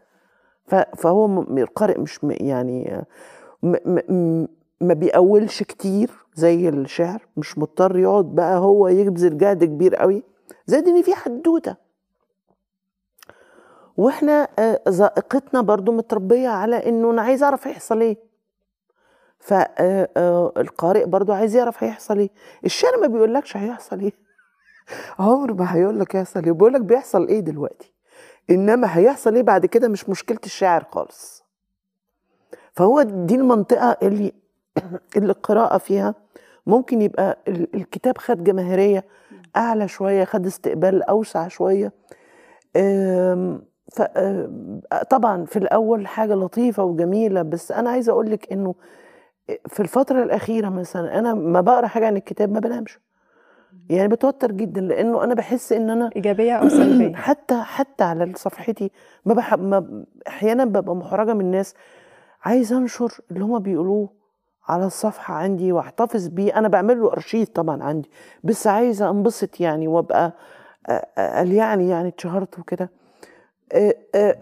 B: فهو القارئ مش يعني ما بيأولش كتير زي الشعر. مش مضطر يقعد بقى هو يبذل جهد كبير قوي. زائد إن في حدوتة. وإحنا آه، ذائقتنا برضو متربية على إنه أنا عايز أعرف هيحصل إيه. فالقارئ برضو عايز يعرف هيحصل إيه. الشعر ما بيقولكش هيحصل إيه. عمر ما هيقول لك هيحصل إيه. بيقول لك بيحصل إيه دلوقتي. إنما هيحصل إيه بعد كده مش مشكلة الشاعر خالص. فهو دي المنطقة اللي اللي القراءة فيها ممكن يبقى ال- الكتاب خد جماهيرية أعلى شوية خد استقبال أوسع شوية. طبعا في الأول حاجة لطيفة وجميلة بس أنا عايزة أقول لك إنه في الفترة الأخيرة مثلا أنا ما بقرأ حاجة عن الكتاب ما بنامش. يعني بتوتر جدا لأنه أنا بحس إن أنا
A: إيجابية أو سلبية.
B: حتى حتى على صفحتي ما بحب ما أحيانا ببقى محرجة من الناس. عايز أنشر اللي هما بيقولوه على الصفحة عندي وأحتفظ بيه. أنا بعمل له أرشيف طبعا عندي بس عايزة أنبسط يعني وأبقى آه، آه، قال يعني يعني اتشهرت وكده. آه، آه،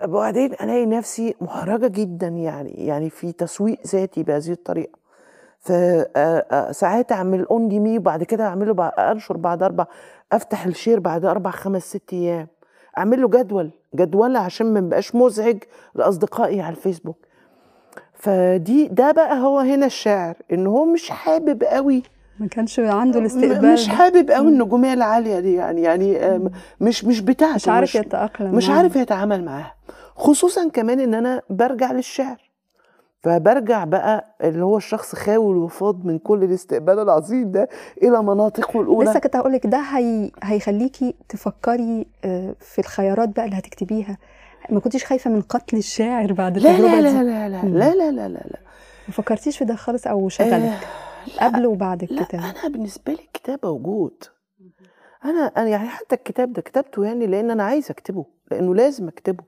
B: وبعدين ألاقي نفسي محرجة جدا يعني يعني في تسويق ذاتي بهذه الطريقة. فساعات أعمل only me وبعد كده أعمله بعد أنشر بعد أربع أفتح ال share بعد أربع خمس ست أيام. أعمل له جدول جدولة عشان ما يبقاش مزعج لأصدقائي على الفيسبوك. فدي ده بقى هو هنا الشاعر إن هو مش حابب قوي
A: ما كانش عنده الاستقبال
B: مش. حابب قوي. النجوميه العاليه دي يعني يعني مش مش بتاعته
A: مش عارف يتاقلم
B: مش. عارف يتعامل معاها خصوصا كمان ان أنا برجع للشعر فبرجع بقى اللي هو الشخص خاوي الوفاض من كل الاستقبال العظيم ده إلى مناطقه الاولى
A: لسه كنت هقول لك ده هي... هيخليكي تفكري في الخيارات بقى اللي هتكتبيها ما كنتيش خايفه من قتل الشاعر بعد
B: لا
A: التجربه
B: لا لا لا لا
A: مم.
B: لا لا لا لا لا
A: ما فكرتيش في ده خالص أو شغلك
B: آه، لا
A: قبل وبعد
B: لا
A: الكتاب.
B: أنا بالنسبة لي الكتاب موجود أنا أنا يعني حتى الكتاب ده كتبته يعني لأن أنا عايز أكتبه لأنه لازم أكتبه.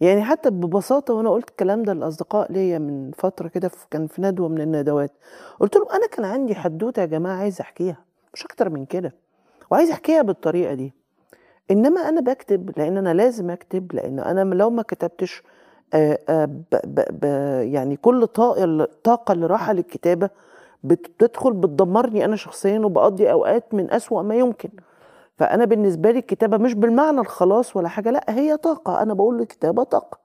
B: يعني حتى ببساطة وأنا قلت الكلام ده لأصدقاء ليا من فترة كده كان في ندوة من الندوات. قلت لهم أنا كان عندي حدوتة يا جماعة عايز أحكيها مش أكتر من كده وعايز أحكيها بالطريقة دي. إنما أنا بكتب لأن أنا لازم أكتب لأن أنا لو ما كتبتش آه، آه، ب ب ب يعني كل طاقة الطاقه اللي رايحه للكتابة بتدخل بتدمرني أنا شخصيا وبقضي أوقات من أسوأ ما يمكن. فأنا بالنسبة لي الكتابة مش بالمعنى الخلاص ولا حاجة لا هي طاقة. أنا بقول الكتابة طاقة.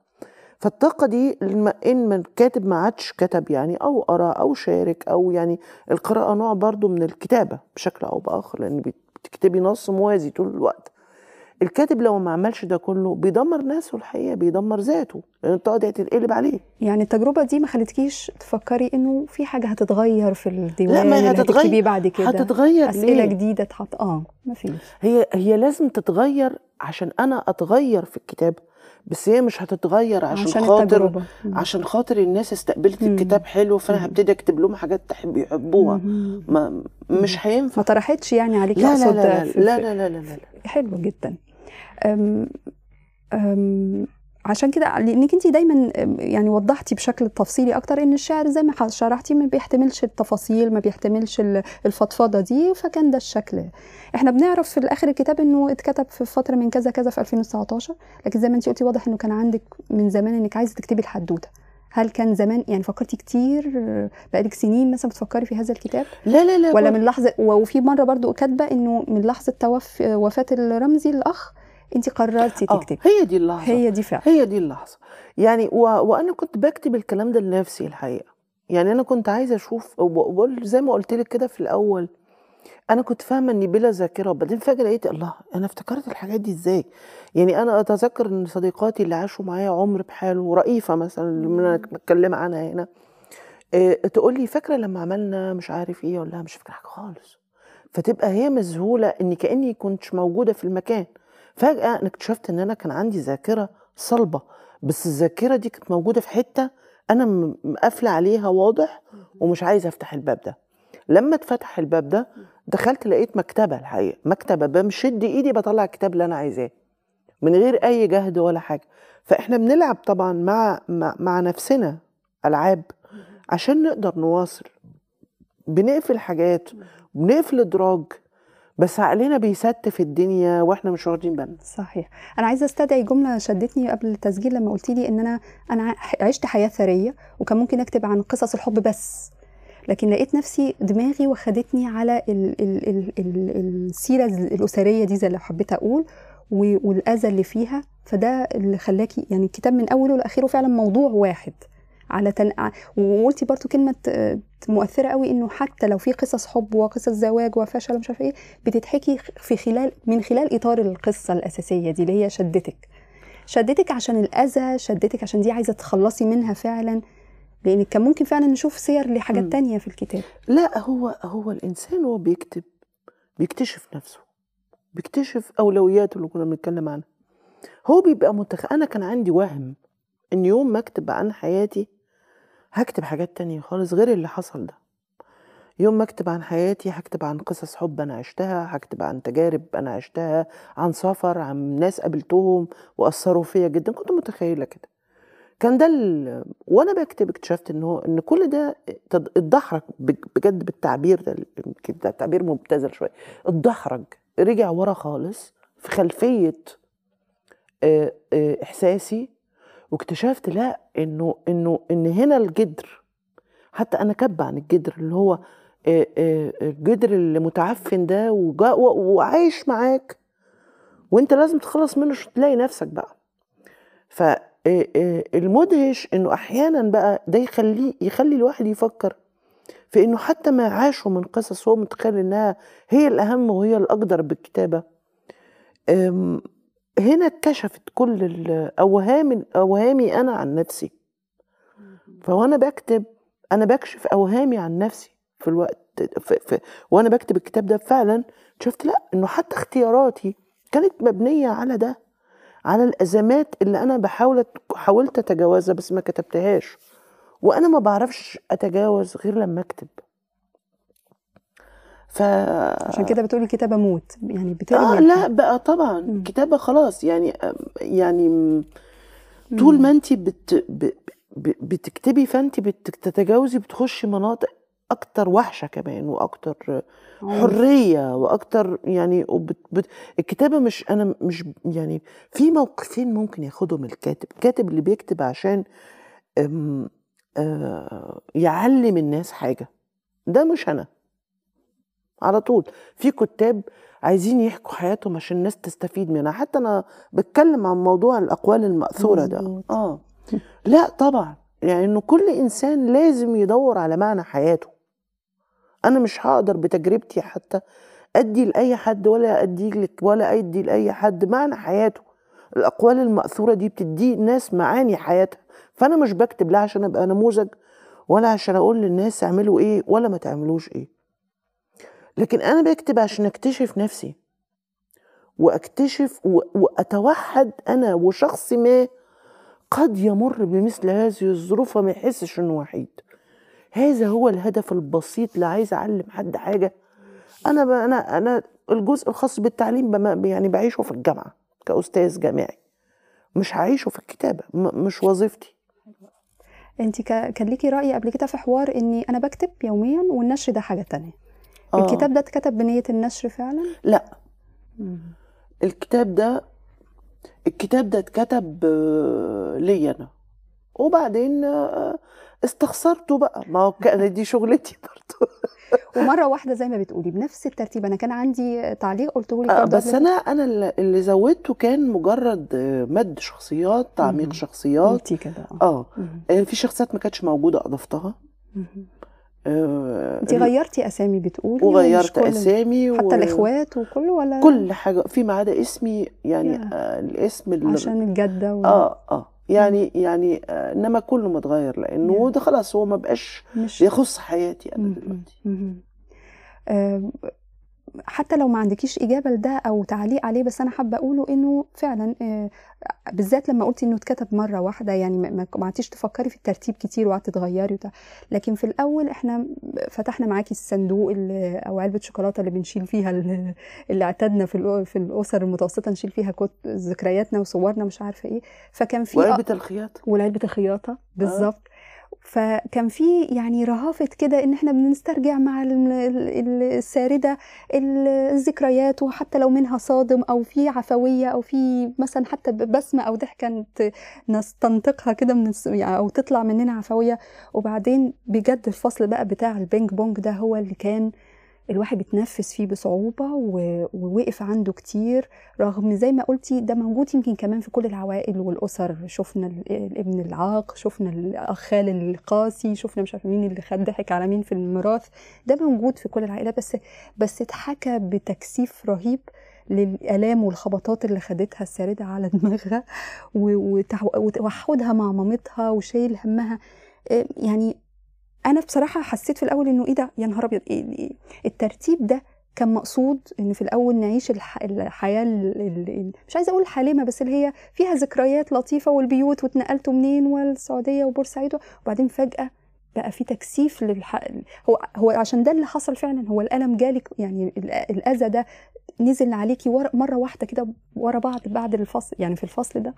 B: فالطاقة دي إن من كاتب ما عادش كتب يعني أو قرأ أو شارك أو يعني القراءة نوع برضو من الكتابة بشكل أو بآخر لأن بت- بتكتبي نص موازي طول الوقت. الكاتب لو ما عملش ده كله بيدمر نفسه الحقيقة بيدمر ذاته لأن الطاقه دي هتتقلب عليه
A: يعني التجربة دي ما خلتكيش تفكري إنه في حاجة هتتغير في الديوان
B: ما هي
A: اللي
B: هتتغير-
A: بعد كده
B: هتتغير
A: أسئلة
B: ليه؟
A: جديدة تحط آه ما فيش
B: هي هي لازم تتغير عشان أنا أتغير في الكتاب بس هي مش هتتغير عشان,
A: عشان
B: خاطر
A: التجربة مم.
B: عشان خاطر الناس استقبلت
A: مم.
B: الكتاب حلو
A: فأنا.
B: هبتدي أكتب لهم حاجات تحب يحبوها
A: مم.
B: ما مش هينفع
A: ما طرحتش يعني عليكي
B: لا لا لا
A: في-
B: لا
A: في-
B: لا لا لا لا
A: حلو جدا عشان كده لأنك انت دايما يعني وضحتي بشكل تفصيلي أكتر إن الشعر زي ما شرحتي ما بيحتملش التفاصيل ما بيحتملش ال- الفضفضة دي فكان ده الشكل إحنا بنعرف في الآخر الكتاب إنه اتكتب في فترة من كذا كذا في 2019 لكن زي ما انت قلتي واضح إنه كان عندك من زمان إنك عايزة تكتبي الحدوتة هل كان زمان يعني فكرتي كتير بقالك سنين مثلا بتفكري في هذا الكتاب
B: لا لا لا
A: ولا. من لحظة وفي مرة برضو كاتبة إنه من لحظة توف وفاة الرمزي الاخ انت قررتي
B: آه،
A: تكتبي.
B: هي دي اللحظة.
A: هي دي فعلا.
B: هي دي اللحظة. يعني و... وأنا كنت بكتب الكلام ده لنفسي الحقيقة. يعني أنا كنت عايزة أشوف وبقول زي ما قلت لك كده في الأول أنا كنت فاهمة إني بلا ذاكرة. وبعدين فجأة لقيت الله أنا افتكرت الحاجات دي إزاي؟ يعني أنا أتذكر إن صديقاتي اللي عاشوا معايا عمر بحاله رئيفة مثلا اللي أنا بتكلم عنها هنا. إيه تقول لي فاكرة لما عملنا مش عارف إيه لها مش فاكرة حاجة خالص. فتبقى هي مذهولة اني كأني كنتش موجودة في المكان. فجأة أنا اكتشفت إن أنا كان عندي ذاكرة صلبة بس الذاكرة دي كانت موجودة في حتة أنا م- مقفلة عليها واضح ومش عايزه أفتح الباب ده. لما اتفتح الباب ده دخلت لقيت مكتبة الحقيقة مكتبة بمشد إيدي بطلع الكتاب اللي أنا عايزاه من غير أي جهد ولا حاجة. فإحنا بنلعب طبعا مع مع, مع نفسنا ألعاب عشان نقدر نواصل بنقفل حاجات بنقفل إدراج بس عقلنا بيستف الدنيا وإحنا مش واخدين بالنا.
A: صحيح. أنا عايزة أستدعي جملة شدتني قبل التسجيل لما قلتي لي إن أنا أنا عشت حياة ثرية وكان ممكن أكتب عن قصص الحب بس لكن لقيت نفسي دماغي واخدتني على ال ال ال ال السيرة الأسرية دي زي اللي حبيت أقول والأذى اللي فيها. فده اللي خلاكي يعني الكتاب من أوله لاخره فعلا موضوع واحد. على تن... وقلتي برضو كلمة آه، مؤثرة قوي إنه حتى لو في قصص حب وقصص زواج وفشل ومش عارفة إيه بتتحكي في خلال من خلال إطار القصة الأساسية دي اللي هي شدتك. شدتك عشان الأذى شدتك عشان دي عايزة تخلصي منها فعلا لأن كان ممكن فعلا نشوف سير لحاجات
B: مم.
A: تانية في الكتاب.
B: لا هو هو الإنسان وهو بيكتب بيكتشف نفسه بيكتشف أولوياته اللي كنا بنتكلم عنها. هو بيبقى متخ... أنا كان عندي وهم إن يوم ما أكتب عن حياتي هكتب حاجات تانية خالص غير اللي حصل ده. يوم ما اكتب عن حياتي هكتب عن قصص حب أنا عشتها هكتب عن تجارب أنا عشتها عن سفر عن ناس قابلتهم وأثروا فيا جدا. كنت متخيلة كده. كان ده ال... وأنا بكتب اكتشفت إن هو إن كل ده تد- اتدحرج بج- بجد بالتعبير ده ده تعبير مبتذل شوية. اتدحرج رجع ورا خالص في خلفية إحساسي واكتشفت لا إنه إنه إن هنا الجدر حتى أنا كب عن الجدر اللي هو الجدر المتعفن ده وجا- و- وعايش معاك. وأنت لازم تخلص منه عشان تلاقي نفسك بقى. فالمدهش إنه أحيانا بقى ده يخليه يخلي الواحد يفكر في إنه حتى ما عاشه من قصص هو متخيل إنها هي الأهم وهي الأقدر بالكتابة. هنا اتكشفت كل الاوهام أوهامي أنا عن نفسي. فوانا بكتب أنا بكشف أوهامي عن نفسي في الوقت في في وأنا بكتب الكتاب ده فعلا شفت لأ إنه حتى اختياراتي كانت مبنية على ده على الأزمات اللي أنا بحاول حاولت أتجاوزها بس ما كتبتهاش. وأنا ما بعرفش أتجاوز غير لما أكتب. ف
A: عشان كده بتقولي الكتابة موت يعني بترمي
B: آه
A: الحاجة.
B: لا بقى طبعا
A: مم.
B: كتابة خلاص يعني يعني م- طول ما انت بت ب- بتكتبي فانت بتتجاوزي بتخشي مناطق أكتر وحشة كمان وأكتر
A: عنف.
B: حرية وأكتر يعني وبت بت الكتابة مش أنا مش يعني في موقفين ممكن ياخدهم الكاتب الكاتب اللي بيكتب عشان أم آه يعلم الناس حاجة ده مش أنا على طول. في كتاب عايزين يحكوا حياتهم عشان الناس تستفيد منها. حتى أنا بتكلم عن موضوع الأقوال المأثورة ده. آه. لا طبعا. يعني إنه كل إنسان لازم يدور على معنى حياته. أنا مش هقدر بتجربتي حتى أدي لأي حد ولا أدي لك ولا أدي لأي حد معنى حياته. الأقوال المأثورة دي بتدي الناس معاني حياتها. فأنا مش بكتب لا عشان أبقى نموذج ولا عشان أقول للناس اعملوا إيه ولا ما تعملوش إيه. لكن أنا بكتب عشان أكتشف نفسي. وأكتشف وأتوحد أنا وشخص ما قد يمر بمثل هذه الظروف وما يحسش إنه وحيد. هذا هو الهدف البسيط لا عايز أعلم حد حاجة. أنا ب... أنا أنا الجزء الخاص بالتعليم بم... يعني بعيشه في الجامعة كأستاذ جامعي. مش هعيشه في الكتابة م... مش وظيفتي.
A: انت ك- كان ليكي رأي قبل كده في حوار إني أنا بكتب يوميا والنشر ده حاجة تانية.
B: آه.
A: الكتاب ده اتكتب بنية النشر فعلا؟
B: لا. الكتاب ده الكتاب ده اتكتب آه، ليا أنا. وبعدين آه، استخسرته بقى. ما هو كان دي شغلتي برضه
A: ومرة واحدة زي ما بتقولي بنفس الترتيب. أنا كان عندي تعليق قلته لك
B: آه، بس أنا أنا اللي- زودته كان مجرد آه، مد شخصيات. تعميق شخصيات.
A: كده. آه.
B: آه، في شخصيات ما كانتش
A: موجودة
B: أضفتها.
A: انت غيرتي أسامي بتقولي
B: وغيرت أسامي
A: حتى
B: و-
A: الإخوات وكله ولا
B: كل حاجة فيما عدا اسمي يعني. آه، الاسم اللي
A: عشان الجدة و...
B: آه آه يعني يعني آه إنما كله متغير
A: لأنه.
B: ده خلاص هو ما بقاش
A: مش
B: يخص حياتي
A: أنا.
B: دلوقتي
A: مهم. حتى لو ما عندكيش إجابة لده أو تعليق عليه بس أنا حابة أقوله إنه فعلا آه، بالذات لما قلتي إنه اتكتب مرة واحدة يعني ما قعدتيش تفكري في الترتيب كتير وقعدتي تغيري وبتاع. لكن في الأول إحنا فتحنا معاكي الصندوق أو علبة شوكولاتة اللي بنشيل فيها ال- اللي اعتدنا في في الأسر المتوسطة نشيل فيها كت ذكرياتنا وصورنا مش عارفة إيه. فكان في
B: وعلبة الخياطة.
A: وعلبة الخياطة بالظبط فكان في يعني رهافة كده إن إحنا بنسترجع مع ال- ال- الساردة ال- الذكريات وحتى لو منها صادم أو في عفوية أو في مثلا حتى بسمة أو ضحكة نت- نستنطقها كده من يعني أو تطلع مننا عفوية. وبعدين بجد الفصل بقى بتاع البينج بونج ده هو اللي كان الواحد بيتنفس فيه بصعوبة ووقف عنده كتير رغم زي ما قلتي ده موجود يمكن كمان في كل العوائل والأسر. شفنا ال- الابن العاق شفنا الأخ القاسي شفنا مش عارفة مين اللي خد ضحك على مين في الميراث. ده موجود في كل العائلات بس بس اتحكى بتكثيف رهيب للآلام والخبطات اللي خدتها الساردة على دماغها وتوحدها مع مامتها وشايل همها. إيه يعني أنا بصراحة حسيت في الأول إنه إيه ده؟ يا نهار أبيض إيه إيه الترتيب ده كان مقصود إن في الأول نعيش الح... الحياة ال... ال... مش عايزة أقول حالمة بس اللي هي فيها ذكريات لطيفة والبيوت واتنقلتوا منين؟ والسعودية وبورسعيد وبعدين فجأة بقى في تكثيف للح... هو هو عشان ده اللي حصل فعلا هو الألم جالك يعني ال- الأذى ده نزل عليكي ورا مرة واحدة كده ورا بعض بعد الفصل يعني في الفصل ده؟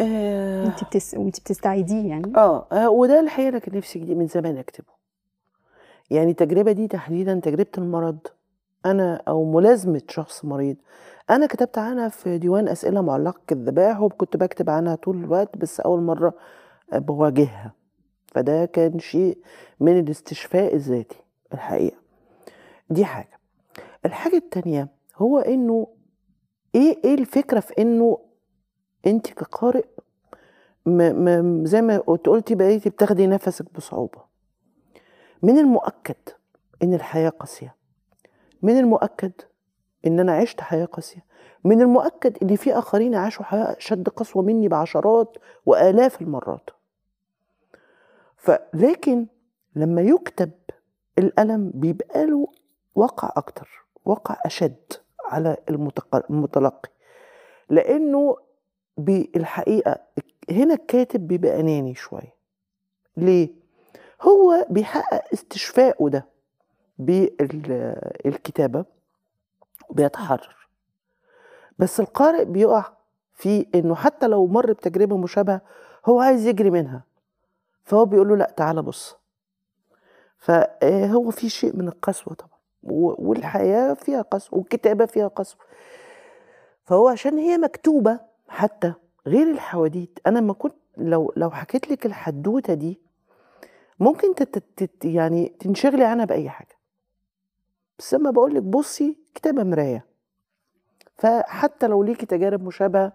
B: آه.
A: انت بتس... وانت بتستعيديه يعني؟
B: آه آه، وده الحقيقة أنا كان نفسي من زمان أكتبه. يعني التجربة دي تحديدا تجربة المرض. أنا أو ملازمة شخص مريض. أنا كتبت عنها في ديوان أسئلة معلقة الذبائح وكنت بكتب عنها طول الوقت بس أول مرة بواجهها. فده كان شيء من الاستشفاء الذاتي الحقيقة. دي حاجة. الحاجة التانية هو إنه إيه إيه الفكرة في إنه انت كقارئ ما ما زي ما قلت قلتي بقيتي بتاخدي نفسك بصعوبة. من المؤكد إن الحياة قاسية. من المؤكد إن أنا عشت حياة قاسية. من المؤكد إن في آخرين عاشوا حياة أشد قسوة مني بعشرات وآلاف المرات. فلكن لما يكتب الألم بيبقى له وقع أكتر وقع أشد على المتلقي. لأنه بالحقيقة هنا الكاتب بيبقى أناني شوية. ليه؟ هو بيحقق استشفائه ده بالكتابة وبيتحرر. بس القارئ بيقع في إنه حتى لو مر بتجربة مشابهة هو عايز يجري منها. فهو بيقول له لأ تعالى بص. فهو في شيء من القسوة طبعا. و- والحياة فيها قسوة والكتابة فيها قسوة. فهو عشان هي مكتوبة حتى غير الحواديت. أنا ما كنت لو لو حكيت لك الحدوتة دي ممكن تت يعني تنشغلي عنها بأي حاجة. بس لما بقول لك بصي كتابة مراية. فحتى لو ليكي تجارب مشابهة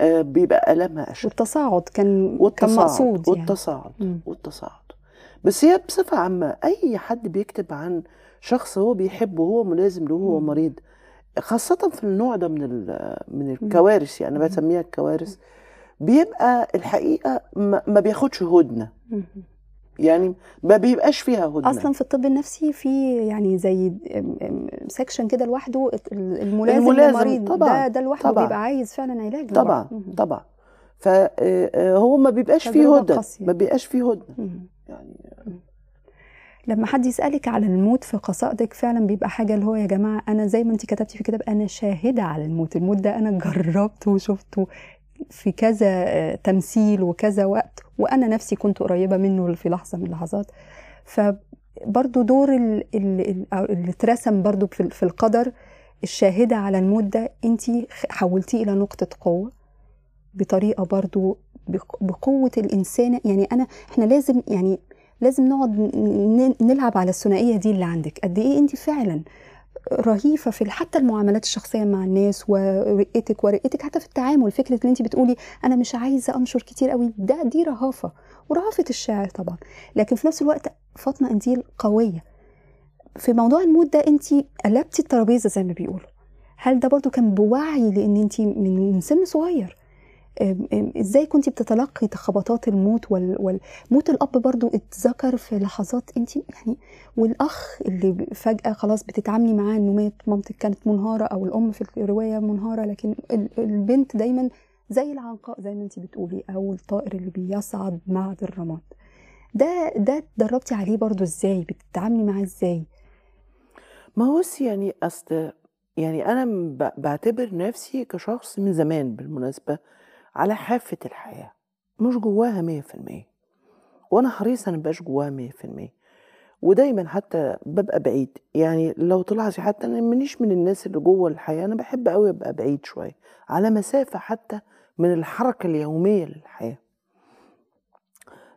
B: آه، بيبقى المها أشد.
A: والتصاعد كان كان
B: والتصاعد
A: مقصود يعني.
B: والتصاعد. والتصاعد. بس هي بصفة عامة أي حد بيكتب عن شخص هو بيحبه وهو ملازم له
A: مم.
B: مريض خاصة في النوع ده من من الكوارث يعني. بسميها الكوارث بيبقى الحقيقة ما بياخدش هدنة. يعني ما بيبقاش فيها هدنة
A: أصلا في الطب النفسي في يعني زي سيكشن كده لوحده الملازم,
B: الملازم
A: للمريض
B: طبعاً،
A: ده ده لوحده
B: طبعاً.
A: بيبقى عايز فعلا علاج
B: طبعا.
A: مم.
B: طبعا فهو ما بيبقاش فيه
A: قاسية.
B: ما بيبقاش فيه هدنة
A: مم.
B: يعني
A: لما حد يسألك على الموت في قصائدك فعلا بيبقى حاجة اللي هو يا جماعة أنا زي ما أنت كتبتي في كتاب أنا شاهدة على الموت. الموت ده أنا جربته وشفته في كذا آه، تمثيل وكذا وقت وأنا نفسي كنت قريبة منه في لحظة من اللحظات. فبرضو دور اللي اترسم برضو في القدر الشاهدة على الموت ده أنت حولتيه إلى نقطة قوة بطريقة برضو بق- بقوة الإنسان. يعني أنا إحنا لازم يعني لازم نقعد نلعب على الثنائية دي اللي عندك. قد إيه انت فعلا رهيفة في حتى المعاملات الشخصية مع الناس ورقتك ورقتك حتى في التعامل فكرة إن انت بتقولي أنا مش عايزة أنشر كتير قوي ده دي رهافة ورهافة الشاعر طبعا. لكن في نفس الوقت فاطمة انجيل قوية. في موضوع الموت ده انت قلبتي الترابيزة زي ما بيقولوا. هل ده برضو كان بوعي لأن انت من سن صغير؟ إزاي كنت بتتلقي خبطات الموت وال... وال... الأب برضو اتذكر في لحظات انت يعني والأخ اللي فجأة خلاص بتتعاملي معاه إنه مات مامتك كانت منهارة أو الأم في الرواية منهارة لكن ال- البنت دايما زي العنقاء زي ما انت بتقولي أو الطائر اللي بيصعد معد الرماد. ده ده اتدربتي عليه برضو إزاي؟ بتتعاملي معاه إزاي؟
B: ما هو يعني أصل يعني أنا ب- بعتبر نفسي كشخص من زمان بالمناسبة على حافة الحياة. مش جواها مية في المية. وأنا حريصه إن مبقاش جواها 100% ودايما حتى ببقى بعيد. يعني لو طلعتي حتى أنا مانيش من الناس اللي جوه الحياة. أنا بحب قوي أبقى بعيد شوية. على مسافة حتى من الحركة اليومية للحياة.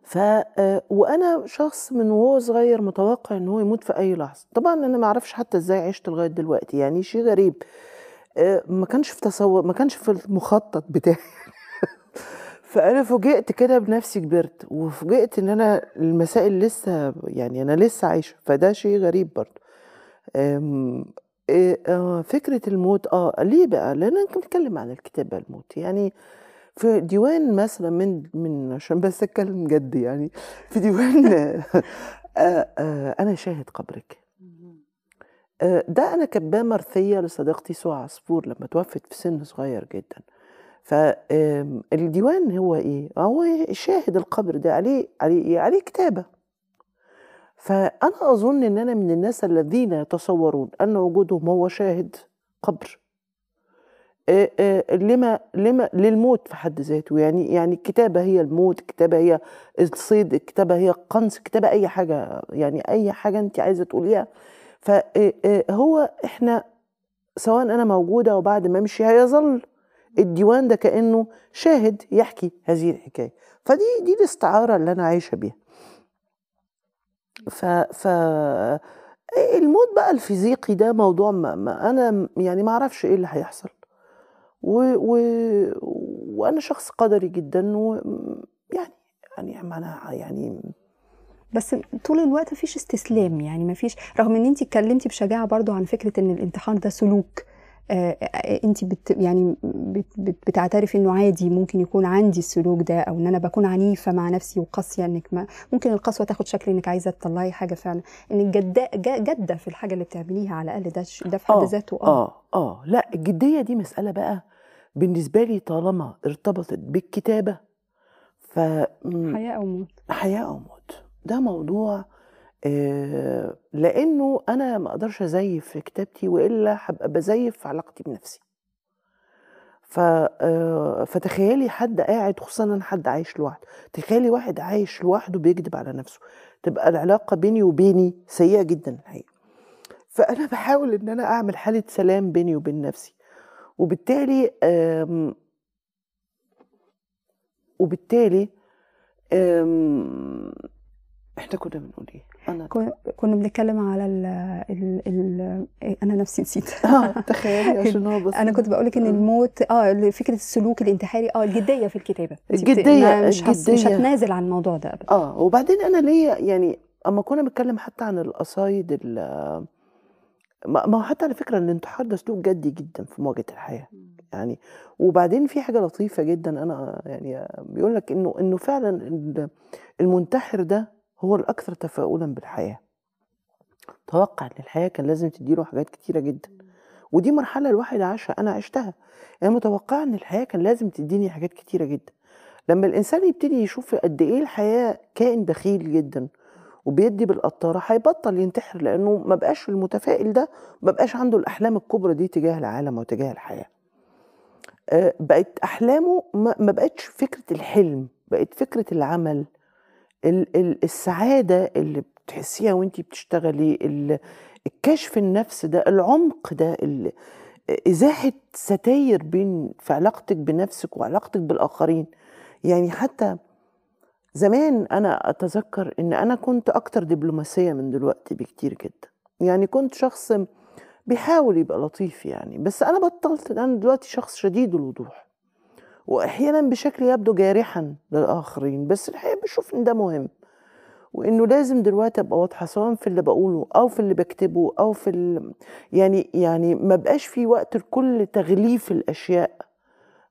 B: ف آه، وأنا شخص من وهو صغير متوقع إن هو يموت في أي لحظة. طبعا أنا ما أعرفش حتى إزاي عشت لغاية دلوقتي. يعني شيء غريب. آه، ما كانش في تصور ما كانش في المخطط بتاعي. فأنا فوجئت كده بنفسي كبرت وفوجئت إن أنا المسائل لسه يعني أنا لسه عايشة فده شيء غريب برضه. أم، إيه، آه، فكرة الموت آه ليه بقى؟ لأن أنا بتكلم عن الكتاب بقى الموت يعني في ديوان مثلا من من عشان بس أتكلم جد يعني في ديوان آه، آه، أنا شاهد قبرك. آه، ده أنا كاتباه مرثية لصديقتي سوى عصفور لما توفت في سن صغير جدا. فالديوان هو إيه؟ هو شاهد القبر ده عليه عليه إيه؟ عليه كتابة. فأنا أظن إن أنا من الناس الذين يتصورون أن وجودهم هو شاهد قبر. لما لما للموت في حد ذاته. يعني يعني الكتابة هي الموت الكتابة هي الصيد الكتابة هي القنص الكتابة أي حاجة يعني أي حاجة انت عايزة تقوليها. فهو إحنا سواء أنا موجودة وبعد ما أمشي هيظل الديوان ده كأنه شاهد يحكي هذه الحكاية. فدي دي الاستعارة اللي أنا عايشة بيها. ف ف الموت بقى الفيزيقي ده موضوع ما, ما أنا يعني ما أعرفش إيه اللي هيحصل. و... و... وأنا شخص قدري جدا يعني يعني أنا يعني
A: بس طول الوقت مفيش استسلام يعني مفيش رغم إن انت اتكلمتي بشجاعة برضو عن فكرة إن الانتحار ده سلوك. انت بت يعني بت بت بتعترفي انه عادي ممكن يكون عندي السلوك ده أو ان أنا بكون عنيفة مع نفسي وقاسية انك ما ممكن القسوة تاخد شكل انك عايزة تطلعي حاجة فعلا. انك جاده جادة في الحاجة اللي بتعمليها على الأقل ده ده في حد
B: آه
A: ذاته
B: آه. آه لا الجدية دي مسألة بقى بالنسبة لي طالما ارتبطت بالكتابة ف
A: حياة أو موت.
B: حياة أو موت. ده موضوع آه، لأنه أنا ما أقدرش أزيف في كتابتي وإلا هبقى بزيف في علاقتي بنفسي. ف آه، فتخيلي حد قاعد خصوصا أنا حد عايش لوحده تخيلي واحد عايش لوحده بيكذب على نفسه. تبقى العلاقة بيني وبيني سيئة جدا الحقيقة. فأنا بحاول إن أنا أعمل حالة سلام بيني وبين نفسي. وبالتالي وبالتالي آم، إحنا كنا بنقول إيه؟ أنا
A: كن- كنا بنتكلم على ال ال ال أنا نفسي نسيت.
B: آه تخيلي عشان هو بس.
A: أنا كنت بقولك إن
B: آه.
A: الموت آه فكرة السلوك الانتحاري آه الجدية في الكتابة. أنت بت-
B: الجدية-
A: مش مش. هتنازل عن الموضوع ده ابدا.
B: آه وبعدين أنا ليا يعني أما كنا بنتكلم حتى عن القصايد ال- ما هو حتى على فكرة الانتحار ده سلوك جدي جدا في مواجهة الحياة. يعني وبعدين في حاجة لطيفة جدا أنا يعني بيقول لك إنه إنه فعلا ال- المنتحر ده هو الأكثر تفاؤلا بالحياة. توقع إن الحياة كان لازم تديله حاجات كتيرة جدا. ودي مرحلة الواحد عاشها أنا عشتها. يعني متوقعه إن الحياة كان لازم تديني حاجات كتيرة جدا. لما الإنسان يبتدي يشوف قد إيه الحياة كائن بخيل جدا وبيدي بالقطارة هيبطل ينتحر لأنه ما بقاش المتفائل ده ما بقاش عنده الأحلام الكبرى دي تجاه العالم وتجاه الحياة. آه، بقت أحلامه ما بقتش فكرة الحلم بقت فكرة العمل ال- ال- السعادة اللي بتحسيها وانت بتشتغلي ال- الكشف النفس ده العمق ده إزاحة ستاير بين في علاقتك بنفسك وعلاقتك بالآخرين. يعني حتى زمان أنا أتذكر إن أنا كنت أكتر دبلوماسية من دلوقتي بكتير جدا. يعني كنت شخص بيحاول يبقى لطيف يعني بس أنا بطلت أنا دلوقتي شخص شديد الوضوح. وأحيانا بشكل يبدو جارحا للآخرين بس الحقيقة بشوف إن ده مهم وإنه لازم دلوقتي أبقى واضحة سواء في اللي بقوله أو في اللي بكتبه أو في ال... يعني يعني ما بقاش في وقت لكل تغليف الأشياء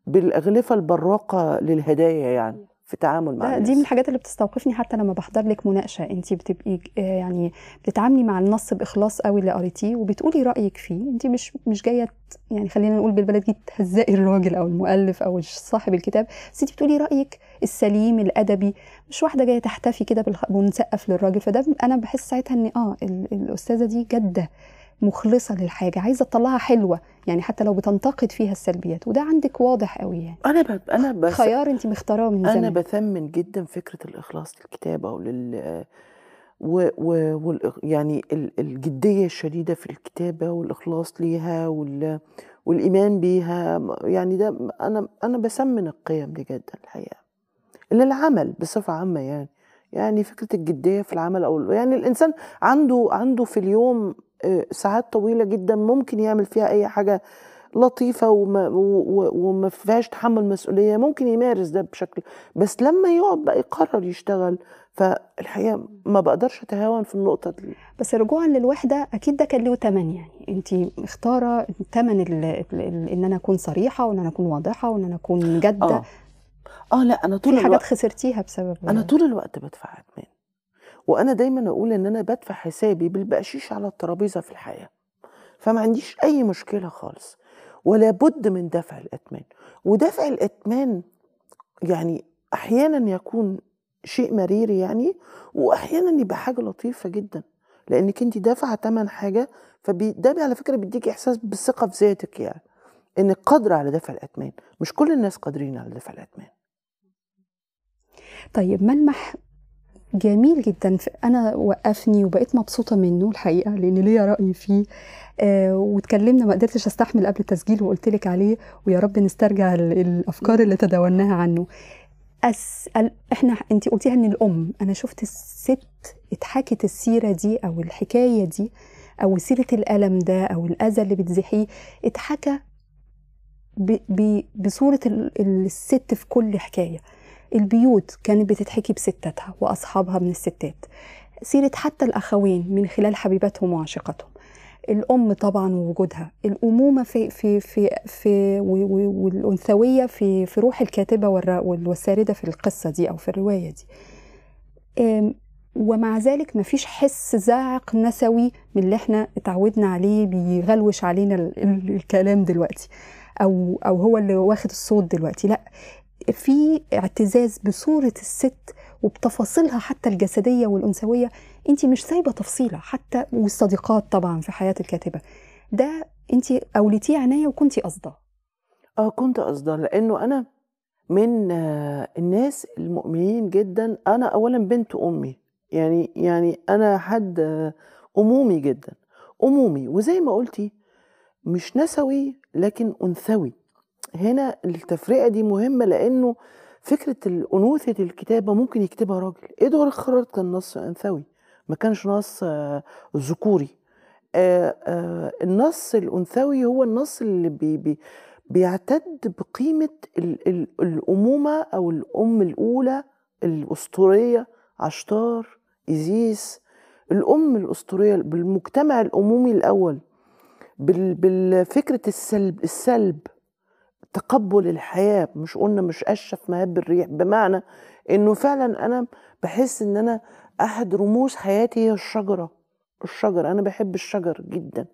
B: بالأغلفة البراقة للهدايا يعني. في تعامل مع
A: ده
B: الناس.
A: دي من الحاجات اللي بتستوقفني حتى لما بحضر لك مناقشة. انت بتبقي آه، يعني بتتعاملي مع النص بإخلاص قوي اللي قريتيه وبتقولي رأيك فيه. انت مش مش جاية يعني خلينا نقول بالبلدي تهزقي الراجل أو المؤلف أو صاحب الكتاب. بس انت بتقولي رأيك السليم الأدبي مش واحدة جاية تحتفي كده ونسقف للراجل. فده أنا بحس ساعتها إن آه ال- الأستاذة دي جادة. مخلصة للحاجة عايزة تطلعها حلوة يعني حتى لو بتنتقد فيها السلبيات وده عندك واضح قوي يعني.
B: أنا ب... أنا بس
A: خيار انت مختاراه من
B: أنا
A: زمان
B: بثمن جدا فكرة الإخلاص للكتابه ولل و... و... وال... يعني ال- الجدية الشديدة في الكتابة والإخلاص ليها وال... والإيمان بيها يعني ده أنا أنا بثمن القيم دي جدا الحقيقة. للعمل بصفة عامة يعني يعني فكرة الجدية في العمل أو يعني الإنسان عنده عنده في اليوم ساعات طويلة جدا ممكن يعمل فيها أي حاجة لطيفة وما, وما فيهاش تحمل مسؤولية ممكن يمارس ده بشكل بس لما يقعد بقى يقرر يشتغل فالحقيقة ما بقدرش أتهاون في النقطة دي.
A: بس رجوعا للوحدة أكيد ده كان له ثمن يعني. انت مختارة ثمن إن أنا أكون صريحة وإن أنا أكون واضحة وإن أنا أكون جادة.
B: آه. آه لأ أنا طول
A: في حاجات
B: الوقت
A: خسرتيها بسبب
B: أنا طول الوقت بدفع أدمان. وأنا دايما أقول إن أنا بدفع حسابي بالبقشيش على الترابيزة في الحياة. فما عنديش أي مشكلة خالص ولا بد من دفع الاتمان ودفع الاتمان يعني أحيانا يكون شيء مرير يعني واحيانا يبقى حاجة لطيفة جدا. لأنك أنت دافعة ثمن حاجة فده على فكرة بيديك إحساس بالثقة في ذاتك يعني انك قادرة على دفع الاتمان مش كل الناس قادرين على دفع الاتمان
A: طيب ملمح جميل جدا. أنا وقفني وبقيت مبسوطة منه الحقيقة لأن ليا رأي فيه. آه واتكلمنا ما قدرتش أستحمل قبل التسجيل وقلت لك عليه ويا رب نسترجع ال- الأفكار اللي تداولناها عنه. أسأل إحنا انت قلتيها إن الأم أنا شفت الست اتحكت السيرة دي أو الحكاية دي أو سيرة الألم ده أو الأذى اللي بتزحيه اتحكى بصورة ال- الست في كل حكاية. البيوت كانت بتتحكي بستاتها وأصحابها من الستات. سيرة حتى الأخوين من خلال حبيباتهم وعاشقاتهم الأم طبعا ووجودها. الأمومة في في في في و- و- والأنثوية في في روح الكاتبة والر- وال- والساردة في القصة دي أو في الرواية دي. ومع ذلك مفيش حس زاعق نسوي من اللي إحنا اتعودنا عليه بيغلوش علينا ال- ال- الكلام دلوقتي. أو أو هو اللي واخد الصوت دلوقتي. لا في اعتزاز بصورة الست وبتفاصيلها حتى الجسدية والأنثوية. انت مش سايبة تفصيلة حتى والصديقات طبعا في حياة الكاتبة. ده انت أوليتيه عناية وكنتي قصدة.
B: آه كنت قصدها لأنه أنا من آه، الناس المؤمنين جدا. أنا اولا بنت أمي. يعني يعني أنا حد آه، أمومي جدا. أمومي. وزي ما قلتي مش نسوي لكن أنثوي. هنا التفرقة دي مهمة لأنه فكرة الأنوثة الكتابة ممكن يكتبها راجل. ادوار الخرارات كان نص انثوي ما كانش نص آه، ذكوري. آه، آه، النص الأنثوي هو النص اللي بي بي بيعتد بقيمة ال ال الأمومة أو الأم الأولى الأسطورية عشتار إيزيس. الأم الأسطورية بالمجتمع الأمومي الأول بال بالفكرة السلب السلب. تقبل الحياة مش قلنا مش اشف مهب الريح بمعنى إنه فعلا أنا بحس إن أنا أحد رموز حياتي هي الشجرة الشجر أنا بحب الشجر جدا.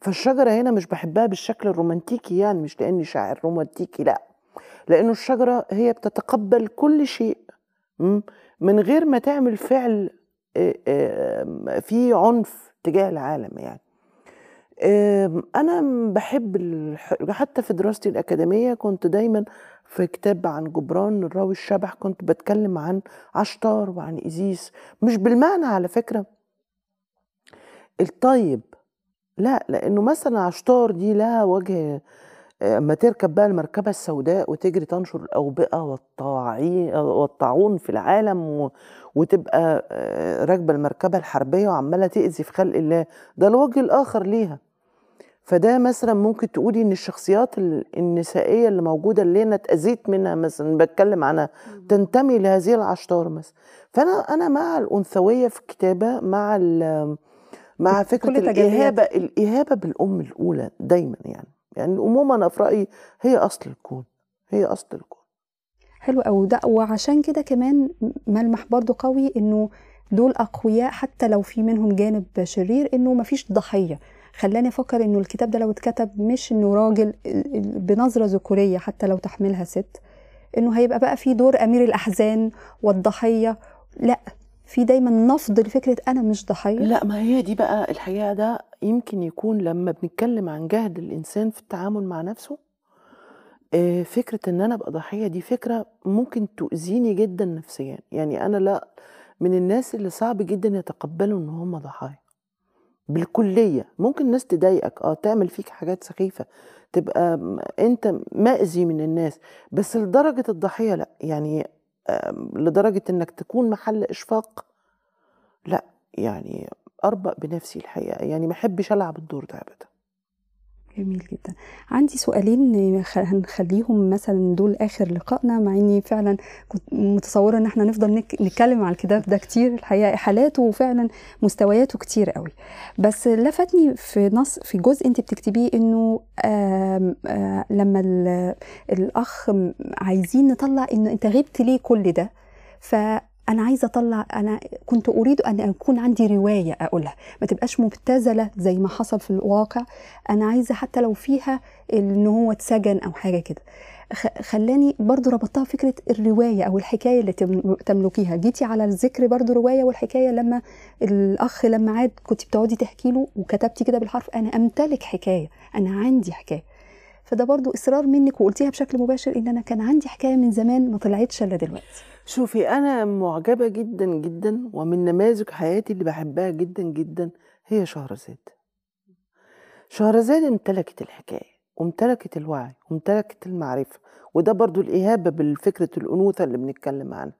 B: فالشجرة هنا مش بحبها بالشكل الرومانتيكي يعني مش لأني شاعر رومانتيكي لأ. لأنه الشجرة هي بتتقبل كل شيء? من غير ما تعمل فعل فيه عنف تجاه العالم يعني. أنا بحب حتى في دراستي الأكاديمية كنت دايما في كتاب عن جبران الراوي الشبح كنت بتكلم عن عشتار وعن ايزيس مش بالمعنى على فكرة. الطيب لا لأنه مثلا عشتار دي لها وجه اما تركب بقى المركبة السوداء وتجري تنشر الأوبئة والطاعون في العالم و... وتبقى آه، راكبة المركبة الحربية وعمالة تأذي في خلق الله. ده الوجه الآخر ليها. فده مثلا ممكن تقولي إن الشخصيات ال- النسائية اللي موجودة اللي أنا اتأذيت منها مثلا بتكلم عنها تنتمي لهذه العشتار مثلا. فأنا أنا مع الأنثوية في الكتابة مع مع
A: فكرة.
B: الإهابة الإهابة بالأم الأولى دايما يعني. يعني الامومه أنا في رايي هي أصل الكون هي أصل الكون.
A: حلو قوي ده وعشان كده كمان ملمح برضو قوي إنه دول أقوياء حتى لو في منهم جانب شرير إنه مفيش ضحية. خلاني أفكر إنه الكتاب ده لو اتكتب مش إنه راجل بنظرة ذكورية حتى لو تحملها ست إنه هيبقى بقى في دور أمير الأحزان والضحية. لا في دايما نفض لفكرة أنا مش ضحية.
B: لا ما هي دي بقى الحقيقة. ده يمكن يكون لما بنتكلم عن جهد الإنسان في التعامل مع نفسه آه، فكرة إن أنا أبقى ضحية دي فكرة ممكن تؤذيني جدا نفسيا. يعني أنا لا من الناس اللي صعب جدا يتقبلوا إن هم ضحايا. بالكلية. ممكن الناس تضايقك آه تعمل فيك حاجات سخيفة تبقى أنت مأذي من الناس بس لدرجة الضحية لأ. يعني لدرجة إنك تكون محل إشفاق لأ. يعني أربق بنفسي الحقيقة. يعني ما أحبش ألعب الدور ده ابدا.
A: جميل جدا. عندي سؤالين هنخليهم مثلا دول آخر لقائنا مع إني فعلا كنت متصورة إن إحنا نفضل. نتكلم على الكتاب ده كتير. الحقيقة حالاته وفعلا مستوياته كتير قوي. بس لفتني في نص في جزء أنت بتكتبيه إنه لما ال- الأخ عايزين نطلع ان أنت غبت ليه كل ده؟ فانا عايزة أطلع أنا كنت أريد أن يكون عندي رواية أقولها. ما تبقاش مبتذلة زي ما حصل في الواقع. أنا عايزة حتى لو فيها إن هو اتسجن أو حاجة كده. خلاني برضو ربطتها فكرة الرواية أو الحكاية اللي تم- تملكيها جيتي على الذكر برضو رواية والحكاية لما الأخ لما عاد كنت بتقعدي تحكي له وكتبتي كده بالحرف أنا أمتلك حكاية. أنا عندي حكاية. فده برضو إصرار منك وقلتيها بشكل مباشر إن أنا كان عندي حكاية من زمان ما طلعتش إلا دلوقتي.
B: شوفي أنا معجبة جدا جدا ومن نماذج حياتي اللي بحبها جدا جدا هي شهرزاد. شهرزاد امتلكت الحكاية وامتلكت الوعي وامتلكت المعرفة وده برضو الإهابة بالفكرة الأنوثة اللي بنتكلم عنها.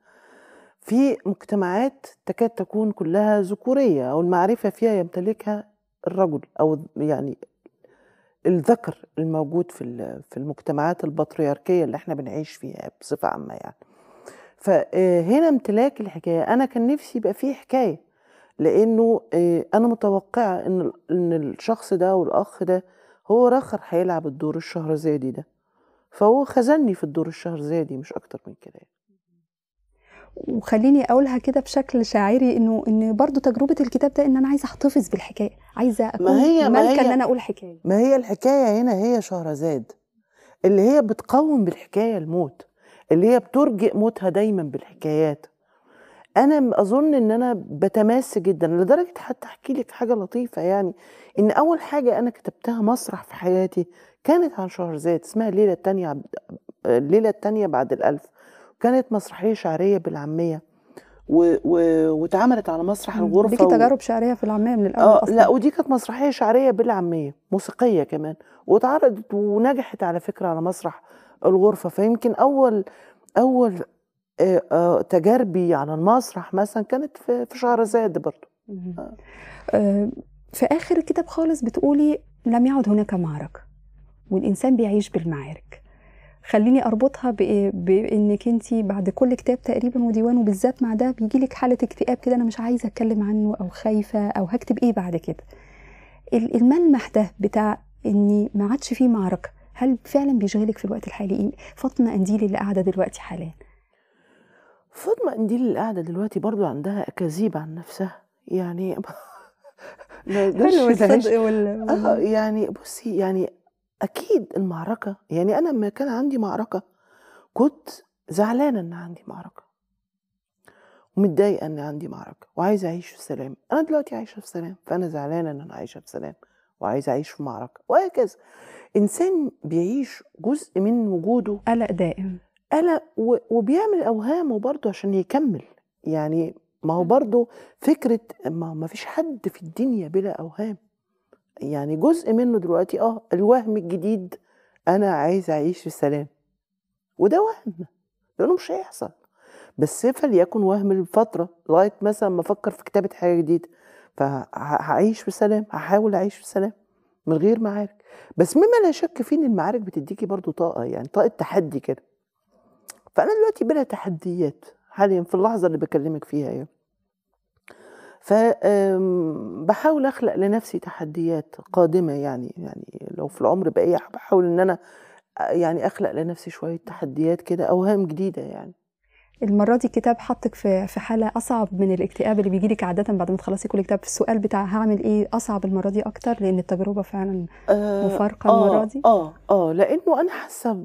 B: في مجتمعات تكاد تكون كلها ذكورية أو المعرفة فيها يمتلكها الرجل أو يعني الذكر الموجود في في المجتمعات البطريركية اللي إحنا بنعيش فيها بصفة عامة يعني. فهنا امتلاك الحكاية. أنا كان نفسي يبقى فيه حكاية لأنه آه، أنا متوقعة إن إن الشخص ده والأخ ده هو رخر هيلعب الدور الشهرزادي ده. فهو خزني في الدور الشهرزادي مش أكتر من كده
A: وخليني أقولها كده بشكل شاعري إنه إن برضو تجربة الكتاب ده إن أنا عايزة أحتفظ بالحكاية عايزة أكون
B: ما هي- ما
A: مالكه
B: هي-
A: إن أنا أقول حكاية.
B: ما هي الحكاية هنا هي شهرزاد اللي هي بتقوم بالحكاية الموت. اللي هي بترجئ موتها دايما بالحكايات. أنا أظن إن أنا بتماس جدا لدرجة حتى أحكي لك حاجة لطيفة يعني إن أول حاجة أنا كتبتها مسرح في حياتي كانت عن شهرزاد اسمها الليلة التانية عبد- الليلة التانية بعد الألف. كانت مسرحية شعرية بالعامية و... و... واتعملت على مسرح الغرفة
A: ليكي
B: و-
A: تجارب شعرية في العامية من الأول
B: آه
A: أصلا.
B: لا ودي كانت مسرحية شعرية بالعامية موسيقية كمان واتعرضت ونجحت على فكرة على مسرح الغرفة فيمكن أول أول آه، آه، تجاربي على المسرح مثلا كانت في شهرزاد برضو. آه.
A: في آخر الكتاب خالص بتقولي لم يعد هناك معركة والإنسان بيعيش بالمعارك خليني أربطها؟ بإنك انت بعد كل كتاب تقريبا وديوان وبالذات مع ده بيجي لك حالة اكتئاب كده أنا مش عايزة أتكلم عنه أو خايفة أو هكتب إيه بعد كده ال- الملمح ده بتاع إني ما عادش فيه معركة هل فعلا بيشغلك في الوقت الحالي؟ فاطمة قنديل اللي قاعدة دلوقتي حاليا.
B: فاطمة قنديل اللي قاعدة دلوقتي برضو عندها أكاذيب عن نفسها. يعني
A: حلو الصدق وال... وال...
B: يعني بصي يعني أكيد المعركة يعني أنا لما كان عندي معركة كنت زعلانة إن عندي معركة. ومتضايقه إن عندي معركة وعايزة أعيش في سلام. أنا دلوقتي عايشة في سلام فأنا زعلانة إن أنا عايشة في سلام وعايزة أعيش في معركة وهكذا. إنسان بيعيش جزء من وجوده
A: قلق دائم.
B: قلق وبيعمل أوهامه برضه عشان يكمل. يعني ما هو برضه فكرة ما ما فيش حد في الدنيا بلا أوهام. يعني جزء منه دلوقتي آه الوهم الجديد أنا عايز أعيش في سلام وده وهم لأنه مش هيحصل. بس فليكن وهم لفتره لغاية مثلا ما أفكر في كتابة حاجة جديدة. فهعيش في سلام هحاول أعيش في سلام من غير معارك. بس مما لا شك فيه إن المعارك بتديكي برضو طاقة يعني طاقة تحدي كده. فأنا دلوقتي بلا تحديات حاليا في اللحظة اللي بكلمك فيها يعني. فبحاول أخلق لنفسي تحديات قادمة يعني يعني لو في العمر بقية بحاول إن أنا يعني أخلق لنفسي شوية تحديات كده أوهام جديدة يعني.
A: المرة دي الكتاب حطك في في حالة أصعب من الاكتئاب اللي بيجيلك عادة بعد ما تخلصي كل كتاب. السؤال بتاع هعمل إيه أصعب المرة دي أكتر؟ لأن التجربة فعلا
B: آه
A: المرة
B: آه
A: دي.
B: آه آه لأنه أنا حاسة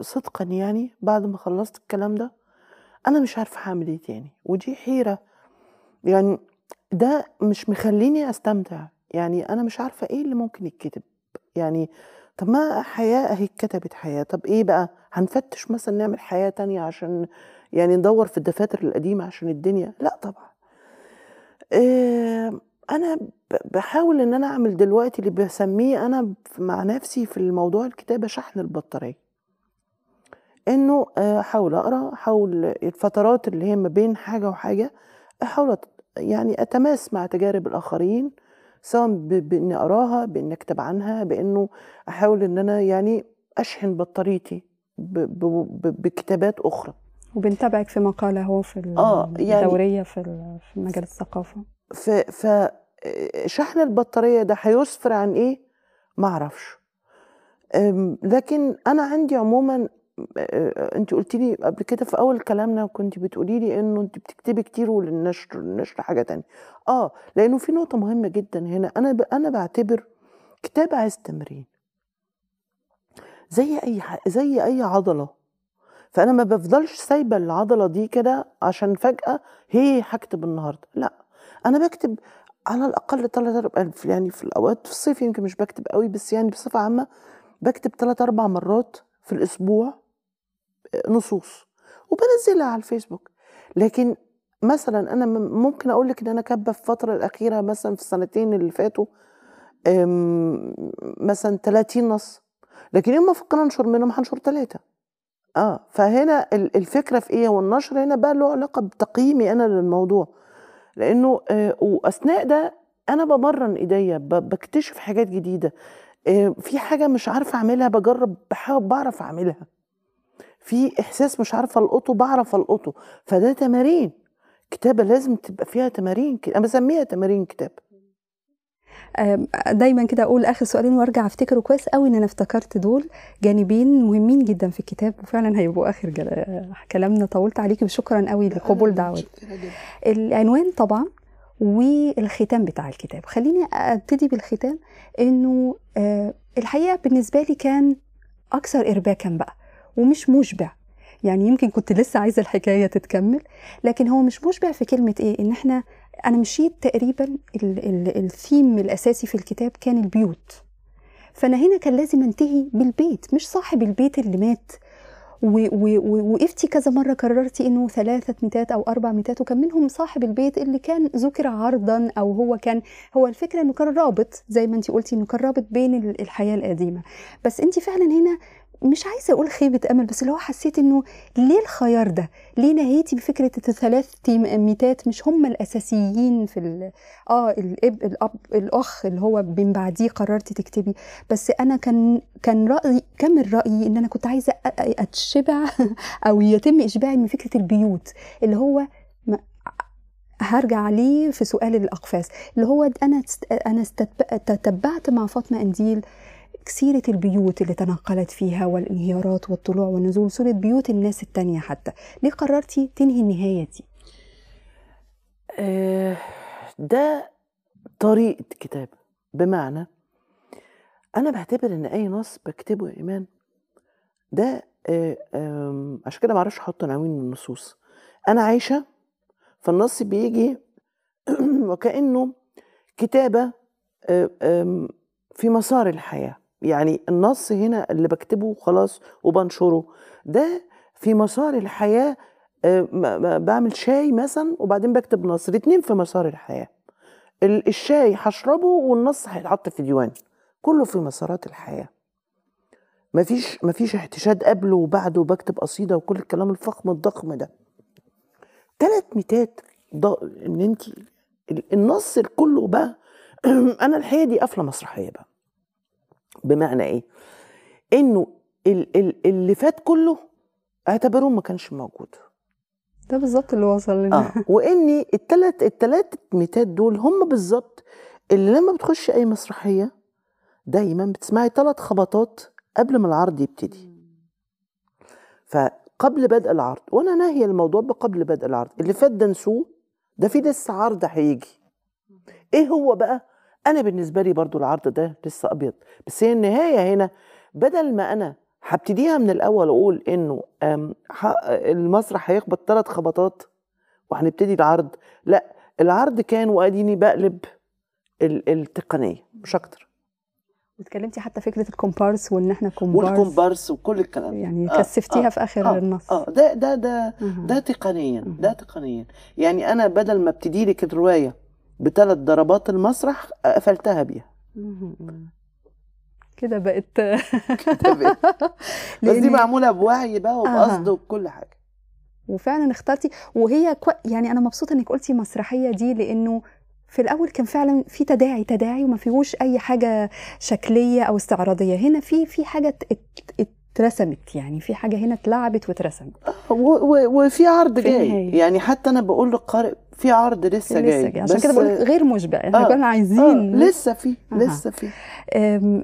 B: صدقا يعني بعد ما خلصت الكلام ده أنا مش عارفة هعمل إيه تاني. ودي حيرة. يعني ده مش مخليني أستمتع. يعني أنا مش عارفة إيه اللي ممكن يتكتب. يعني طب ما حياة أهي اتكتبت حياة. طب إيه بقى؟ هنفتش مثلا نعمل حياة تانية عشان يعني ندور في الدفاتر القديمة عشان الدنيا. لا طبعا. أنا ب- بحاول إن أنا أعمل دلوقتي اللي بسميه أنا مع نفسي في الموضوع الكتابة شحن البطارية. إنه آه، أحاول أقرأ أحاول الفترات اللي هي ما بين حاجة وحاجة أحاول أت- يعني أتماس مع تجارب الآخرين سواء ب- بإني أقراها بإني أكتب عنها بإنه أحاول إن أنا يعني أشحن بطاريتي بكتابات أخرى.
A: وبنتابعك في مقالة هو في
B: آه، يعني-
A: الدورية في ال- في مجال الثقافة.
B: ف ف شحن البطارية ده هيسفر عن إيه؟ ما أعرفش. لكن أنا عندي عموما أنت قلت لي قبل كده في أول كلامنا كنت بتقولي لي إنه أنت بتكتبي كتير وللنشر النشر حاجة تانية. آه لأنه في نقطة مهمة جدا هنا. أنا ب... أنا بعتبر كتاب عايز تمرين. زي أي ح... زي أي عضلة. فأنا ما بفضلش سايبة العضلة دي كده عشان فجأة هي هكتب النهارده. لا أنا بكتب على الأقل 3 يعني في الأوقات في الصيف يمكن مش بكتب قوي بس يعني بصفة عامة بكتب 3 4 مرات في الأسبوع نصوص وبنزلها على الفيسبوك. لكن مثلا أنا ممكن أقول لك إن أنا كاتبة في الفترة الأخيرة مثلا في السنتين اللي فاتوا مثلا 30 نص. لكن يوم ما أفكر انشر منهم هنشر ثلاثة آه فهنا ال- الفكرة في إيه؟ والنشر هنا بقى له علاقة بتقييمي أنا للموضوع. لأنه آه وأثناء ده أنا بمرن إيديا بكتشف حاجات جديدة. آه في حاجة مش عارفه أعملها بجرب بحاول بعرف أعملها. في إحساس مش عارفه ألقطه بعرف ألقطه. فده تمارين. كتابة لازم تبقى فيها تمارين أنا بسميها تمارين كتاب
A: آم، دايما كده أقول آخر سؤالين وأرجع أفتكره كويس قوي إن أنا افتكرت دول جانبين مهمين جدا في الكتاب وفعلا هيبقوا آخر. كلامنا طولت عليكي وشكرا قوي لقبول دعوتي العنوان طبعا والختام بتاع الكتاب. خليني أبتدي بالختام إنه آه، الحقيقة بالنسبة لي كان أكثر ارباكا بقى ومش مشبع. يعني يمكن كنت لسه عايزة الحكاية تتكمل لكن هو مش مشبع في كلمة إيه؟ إن إحنا أنا مشيت تقريبا ال- ال- الثيم الأساسي في الكتاب كان البيوت. فأنا هنا كان لازم أنتهي بالبيت مش صاحب البيت اللي مات. و- و- و- وقفتي كذا مرة قررتي إنه ثلاثة ميتات أو أربع ميتات وكان منهم صاحب البيت اللي كان ذكر عرضا أو هو كان هو الفكرة إنه كان رابط زي ما انت قلتي إنه كان رابط بين ال- الحياة القديمة. بس انت فعلا هنا مش عايزة أقول خيبة أمل بس اللي هو حسيت إنه ليه الخيار ده؟ ليه نهيتي بفكرة الثلاث ميتات مش هم الأساسيين في ال... آه الاب الاب الأخ اللي هو من بعديه قررتي تكتبي. بس أنا كان كان رأيي كمل رأيي إن أنا كنت عايزة أتشبع أو يتم إشباعي من فكرة البيوت اللي هو هرجع عليه في سؤال الاقفاص اللي هو أنا أنا تتبعت مع فاطمة انديل سيرة البيوت اللي تنقلت فيها والانهيارات والطلوع والنزول صورة بيوت الناس التانية حتى ليه قررتي تنهي النهاية دي؟
B: آه، ده طريقة كتاب. بمعنى أنا بعتبر إن أي نص بكتبه يا إيمان. ده آه، عشان كده معرفش أحط عناوين النصوص. أنا عايشة فالنص بيجي وكأنه كتابة آه، في مسار الحياة. يعني النص هنا اللي بكتبه خلاص وبنشره. ده في مسار الحياة آه، بعمل شاي مثلا وبعدين بكتب نص. الاتنين في مسار الحياة. ال- الشاي هشربه والنص هيتحط في ديوان. كله في مسارات الحياة. مفيش مفيش احتشاد قبله وبعده وبكتب قصيدة وكل الكلام الفخم الضخم ده. تلات ميتات إن انت ال- النص كله بقى أنا الحقيقة دي قفلة مسرحية بقى. بمعنى إيه؟ إنه ال- ال- اللي فات كله اعتبروه ما كانش موجود.
A: ده بالظبط اللي وصل لنا.
B: آه واني التلات التلات ميتات دول هم بالظبط اللي لما بتخشي أي مسرحية دايما بتسمعي ثلاث خبطات قبل ما العرض يبتدي. فقبل بدء العرض وأنا ناهيه الموضوع بقبل بدء العرض اللي فات ده نسوه ده في لسه عرض هيجي. إيه هو بقى؟ أنا بالنسبة لي برضو العرض ده لسه أبيض بس هي النهاية هنا بدل ما أنا هبتديها من الأول أقول إنه المسرح هيخبط ثلاث خبطات وهنبتدي العرض لأ العرض كان وأديني بقلب ال- التقنية مش أكتر
A: واتكلمتي حتى فكرة الكومبارس وإن إحنا كومبارس
B: والكومبارس وكل الكلام.
A: يعني
B: آه،
A: كثفتيها
B: آه،
A: في آخر
B: آه،
A: النص
B: آه ده ده ده. ده تقنيا. ده تقنيا يعني أنا بدل ما أبتدي لك الرواية بثلاث ضربات المسرح قفلتها بيها.
A: كده بقت
B: بس دي معمولة بوعي بقى وبقصد. وبكل حاجة.
A: وفعلا اخترتي. وهي كو... يعني أنا مبسوطة إنك قلتي مسرحية دي لأنه في الأول كان فعلا في تداعي تداعي وما فيهوش أي حاجة شكلية أو استعراضية. هنا في في حاجة ات- ات- اترسمت يعني في حاجة هنا اتلعبت واترسمت.
B: وفي عرض جاي. يعني حتى أنا بقول للقارئ في عرض لسه جاي
A: لسه عشان
B: بس-
A: كده بقول غير مشبع. إحنا
B: آه،
A: كنا
B: آه
A: عايزين
B: لسه في. لسه في.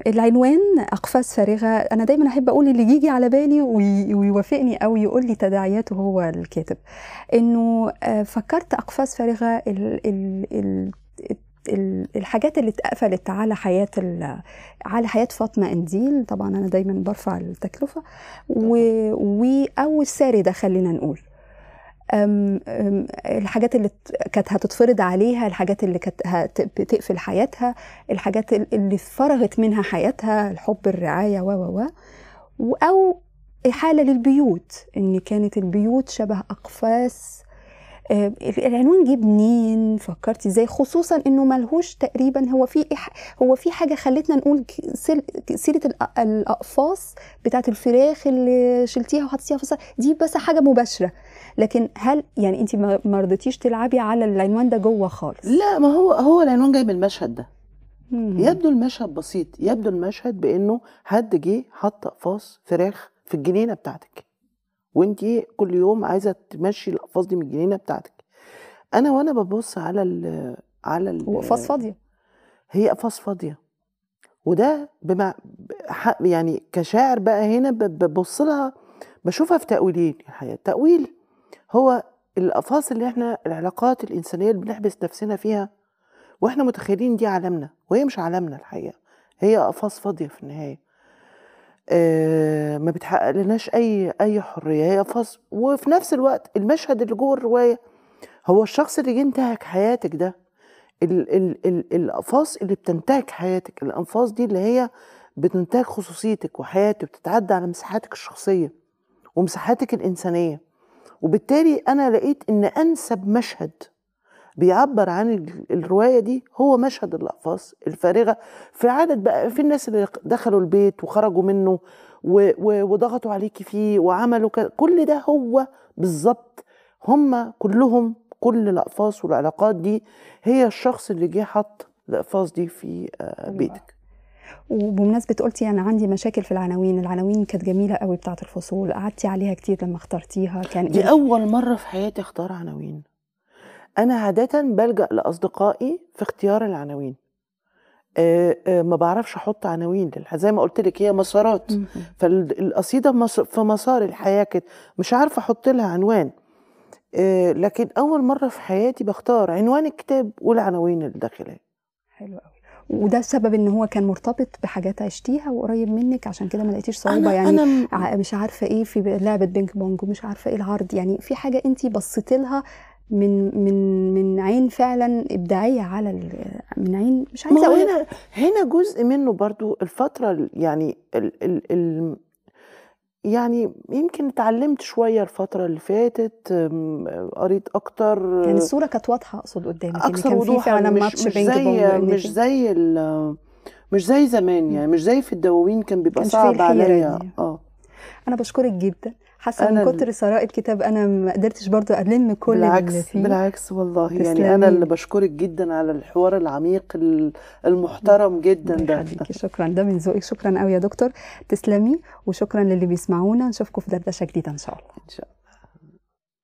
A: العنوان اقفاص فارغة. أنا دايما أحب أقول اللي يجي على بالي وي- ويوافقني أو يقول لي تداعياته هو الكاتب. إنه آه، فكرت اقفاص فارغة ال ال ال ال- الحاجات اللي اتقفلت على حياة على حياة فاطمة إنديل. طبعا أنا دايما برفع التكلفة. و, و أو السارده خلينا نقول. الحاجات اللي كانت هتتفرض عليها الحاجات اللي كانت هت- بتقفل حياتها الحاجات ال- اللي فرغت منها حياتها الحب الرعاية و و و. أو إحالة للبيوت إن كانت البيوت شبه أقفاص العنوان جه منين؟ فكرتي إزاي؟ خصوصا إنه ملهوش تقريبا هو في إح- هو في حاجة خلتنا نقول سيرة الأقفاص بتاعت الفراخ اللي شلتيها وحطيتيها في دي بس حاجة مباشرة. لكن هل يعني انت ما ما رضيتيش تلعبي على العنوان ده جوه خالص؟
B: لا ما هو هو العنوان جاي من المشهد ده.
A: مم.
B: يبدو المشهد بسيط يبدو المشهد بإنه حد جه حط أقفاص فراخ في الجنينة بتاعتك. وانت كل يوم عايزة تمشي الاقفاص دي من الجنينة بتاعتك. أنا وأنا ببص على ال على ال
A: وقفاص فاضية.
B: هي قفص فاضية. وده بمع ح- يعني كشاعر بقى هنا ببص لها بشوفها في تأويلين الحقيقة التأويل هو الأقفاص اللي إحنا العلاقات الإنسانية اللي بنحبس نفسنا فيها وإحنا متخيلين دي عالمنا وهي مش عالمنا الحقيقة. هي أقفاص فاضية في النهاية. آه ما بتحقق لناش أي أي حرية هي أقفاص وفي نفس الوقت المشهد اللي جوه الرواية هو الشخص اللي جه انتهك حياتك ده ال ال ال الأقفاص اللي بتنتهك حياتك الأنفاس دي اللي هي بتنتهك خصوصيتك وحياتك بتتعدى على مساحاتك الشخصية ومساحاتك الإنسانية وبالتالي أنا لقيت إن أنسب مشهد بيعبر عن ال- الرواية دي هو مشهد الأقفاص الفارغة في عدد بقى في الناس اللي دخلوا البيت وخرجوا منه وضغطوا عليكي فيه وعملوا كل ده هو بالظبط هم كلهم كل الأقفاص والعلاقات دي هي الشخص اللي جه حط الأقفاص دي في آه،. بيتك
A: وبمناسبة قلتي أنا عندي مشاكل في العناوين العناوين كانت جميلة قوي بتاعة الفصول قعدتي عليها كتير لما اخترتيها كان
B: دي
A: إيه؟
B: أول مرة في حياتي أختار عناوين أنا عادة بلجأ لأصدقائي في اختيار العناوين. ما بعرفش أحط عناوين زي ما قلت لك هي مسارات. مس- في مسار الحياة كده. مش عارفة أحط لها عنوان. لكن أول مرة في حياتي بختار عنوان الكتاب والعناوين الداخلية
A: حلو قوي وده سبب إن هو كان مرتبط بحاجات عشتيها وقريب منك؟ عشان كده ما لقيتيش صعوبة
B: أنا
A: يعني
B: أنا
A: مش عارفة إيه في لعبة بينج بونج ومش عارفة إيه العرض. يعني في حاجة انت بصيتي لها من من من عين فعلا إبداعية على من عين مش
B: عايزة
A: أقول
B: هنا هنا جزء منه برضو الفترة ال- يعني ال ال ال يعني يمكن اتعلمت شوية الفترة اللي فاتت قريت أكتر.
A: يعني الصورة كانت واضحة أقصد قدامك ان
B: أكثر
A: كان في فعلا
B: مش
A: ماتش
B: مش
A: بونج
B: زي مش زي مش زي زمان يعني مش زي في الدواوين كان بيبقى صعب عليا.
A: دي.
B: آه.
A: أنا بشكرك جدا.
B: حاسة
A: من كتر ثراء الكتاب أنا ما قدرتش برضو ألم كل اللي
B: بالعكس
A: فيه.
B: بالعكس والله. يعني. أنا اللي بشكرك جدا على الحوار العميق ال- المحترم جدا ده.
A: شكرا. ده من ذوقك. شكرا قوي يا دكتور. تسلمي وشكرا للي بيسمعونا. نشوفكم في دردشة جديدة إن شاء الله.
B: إن شاء الله.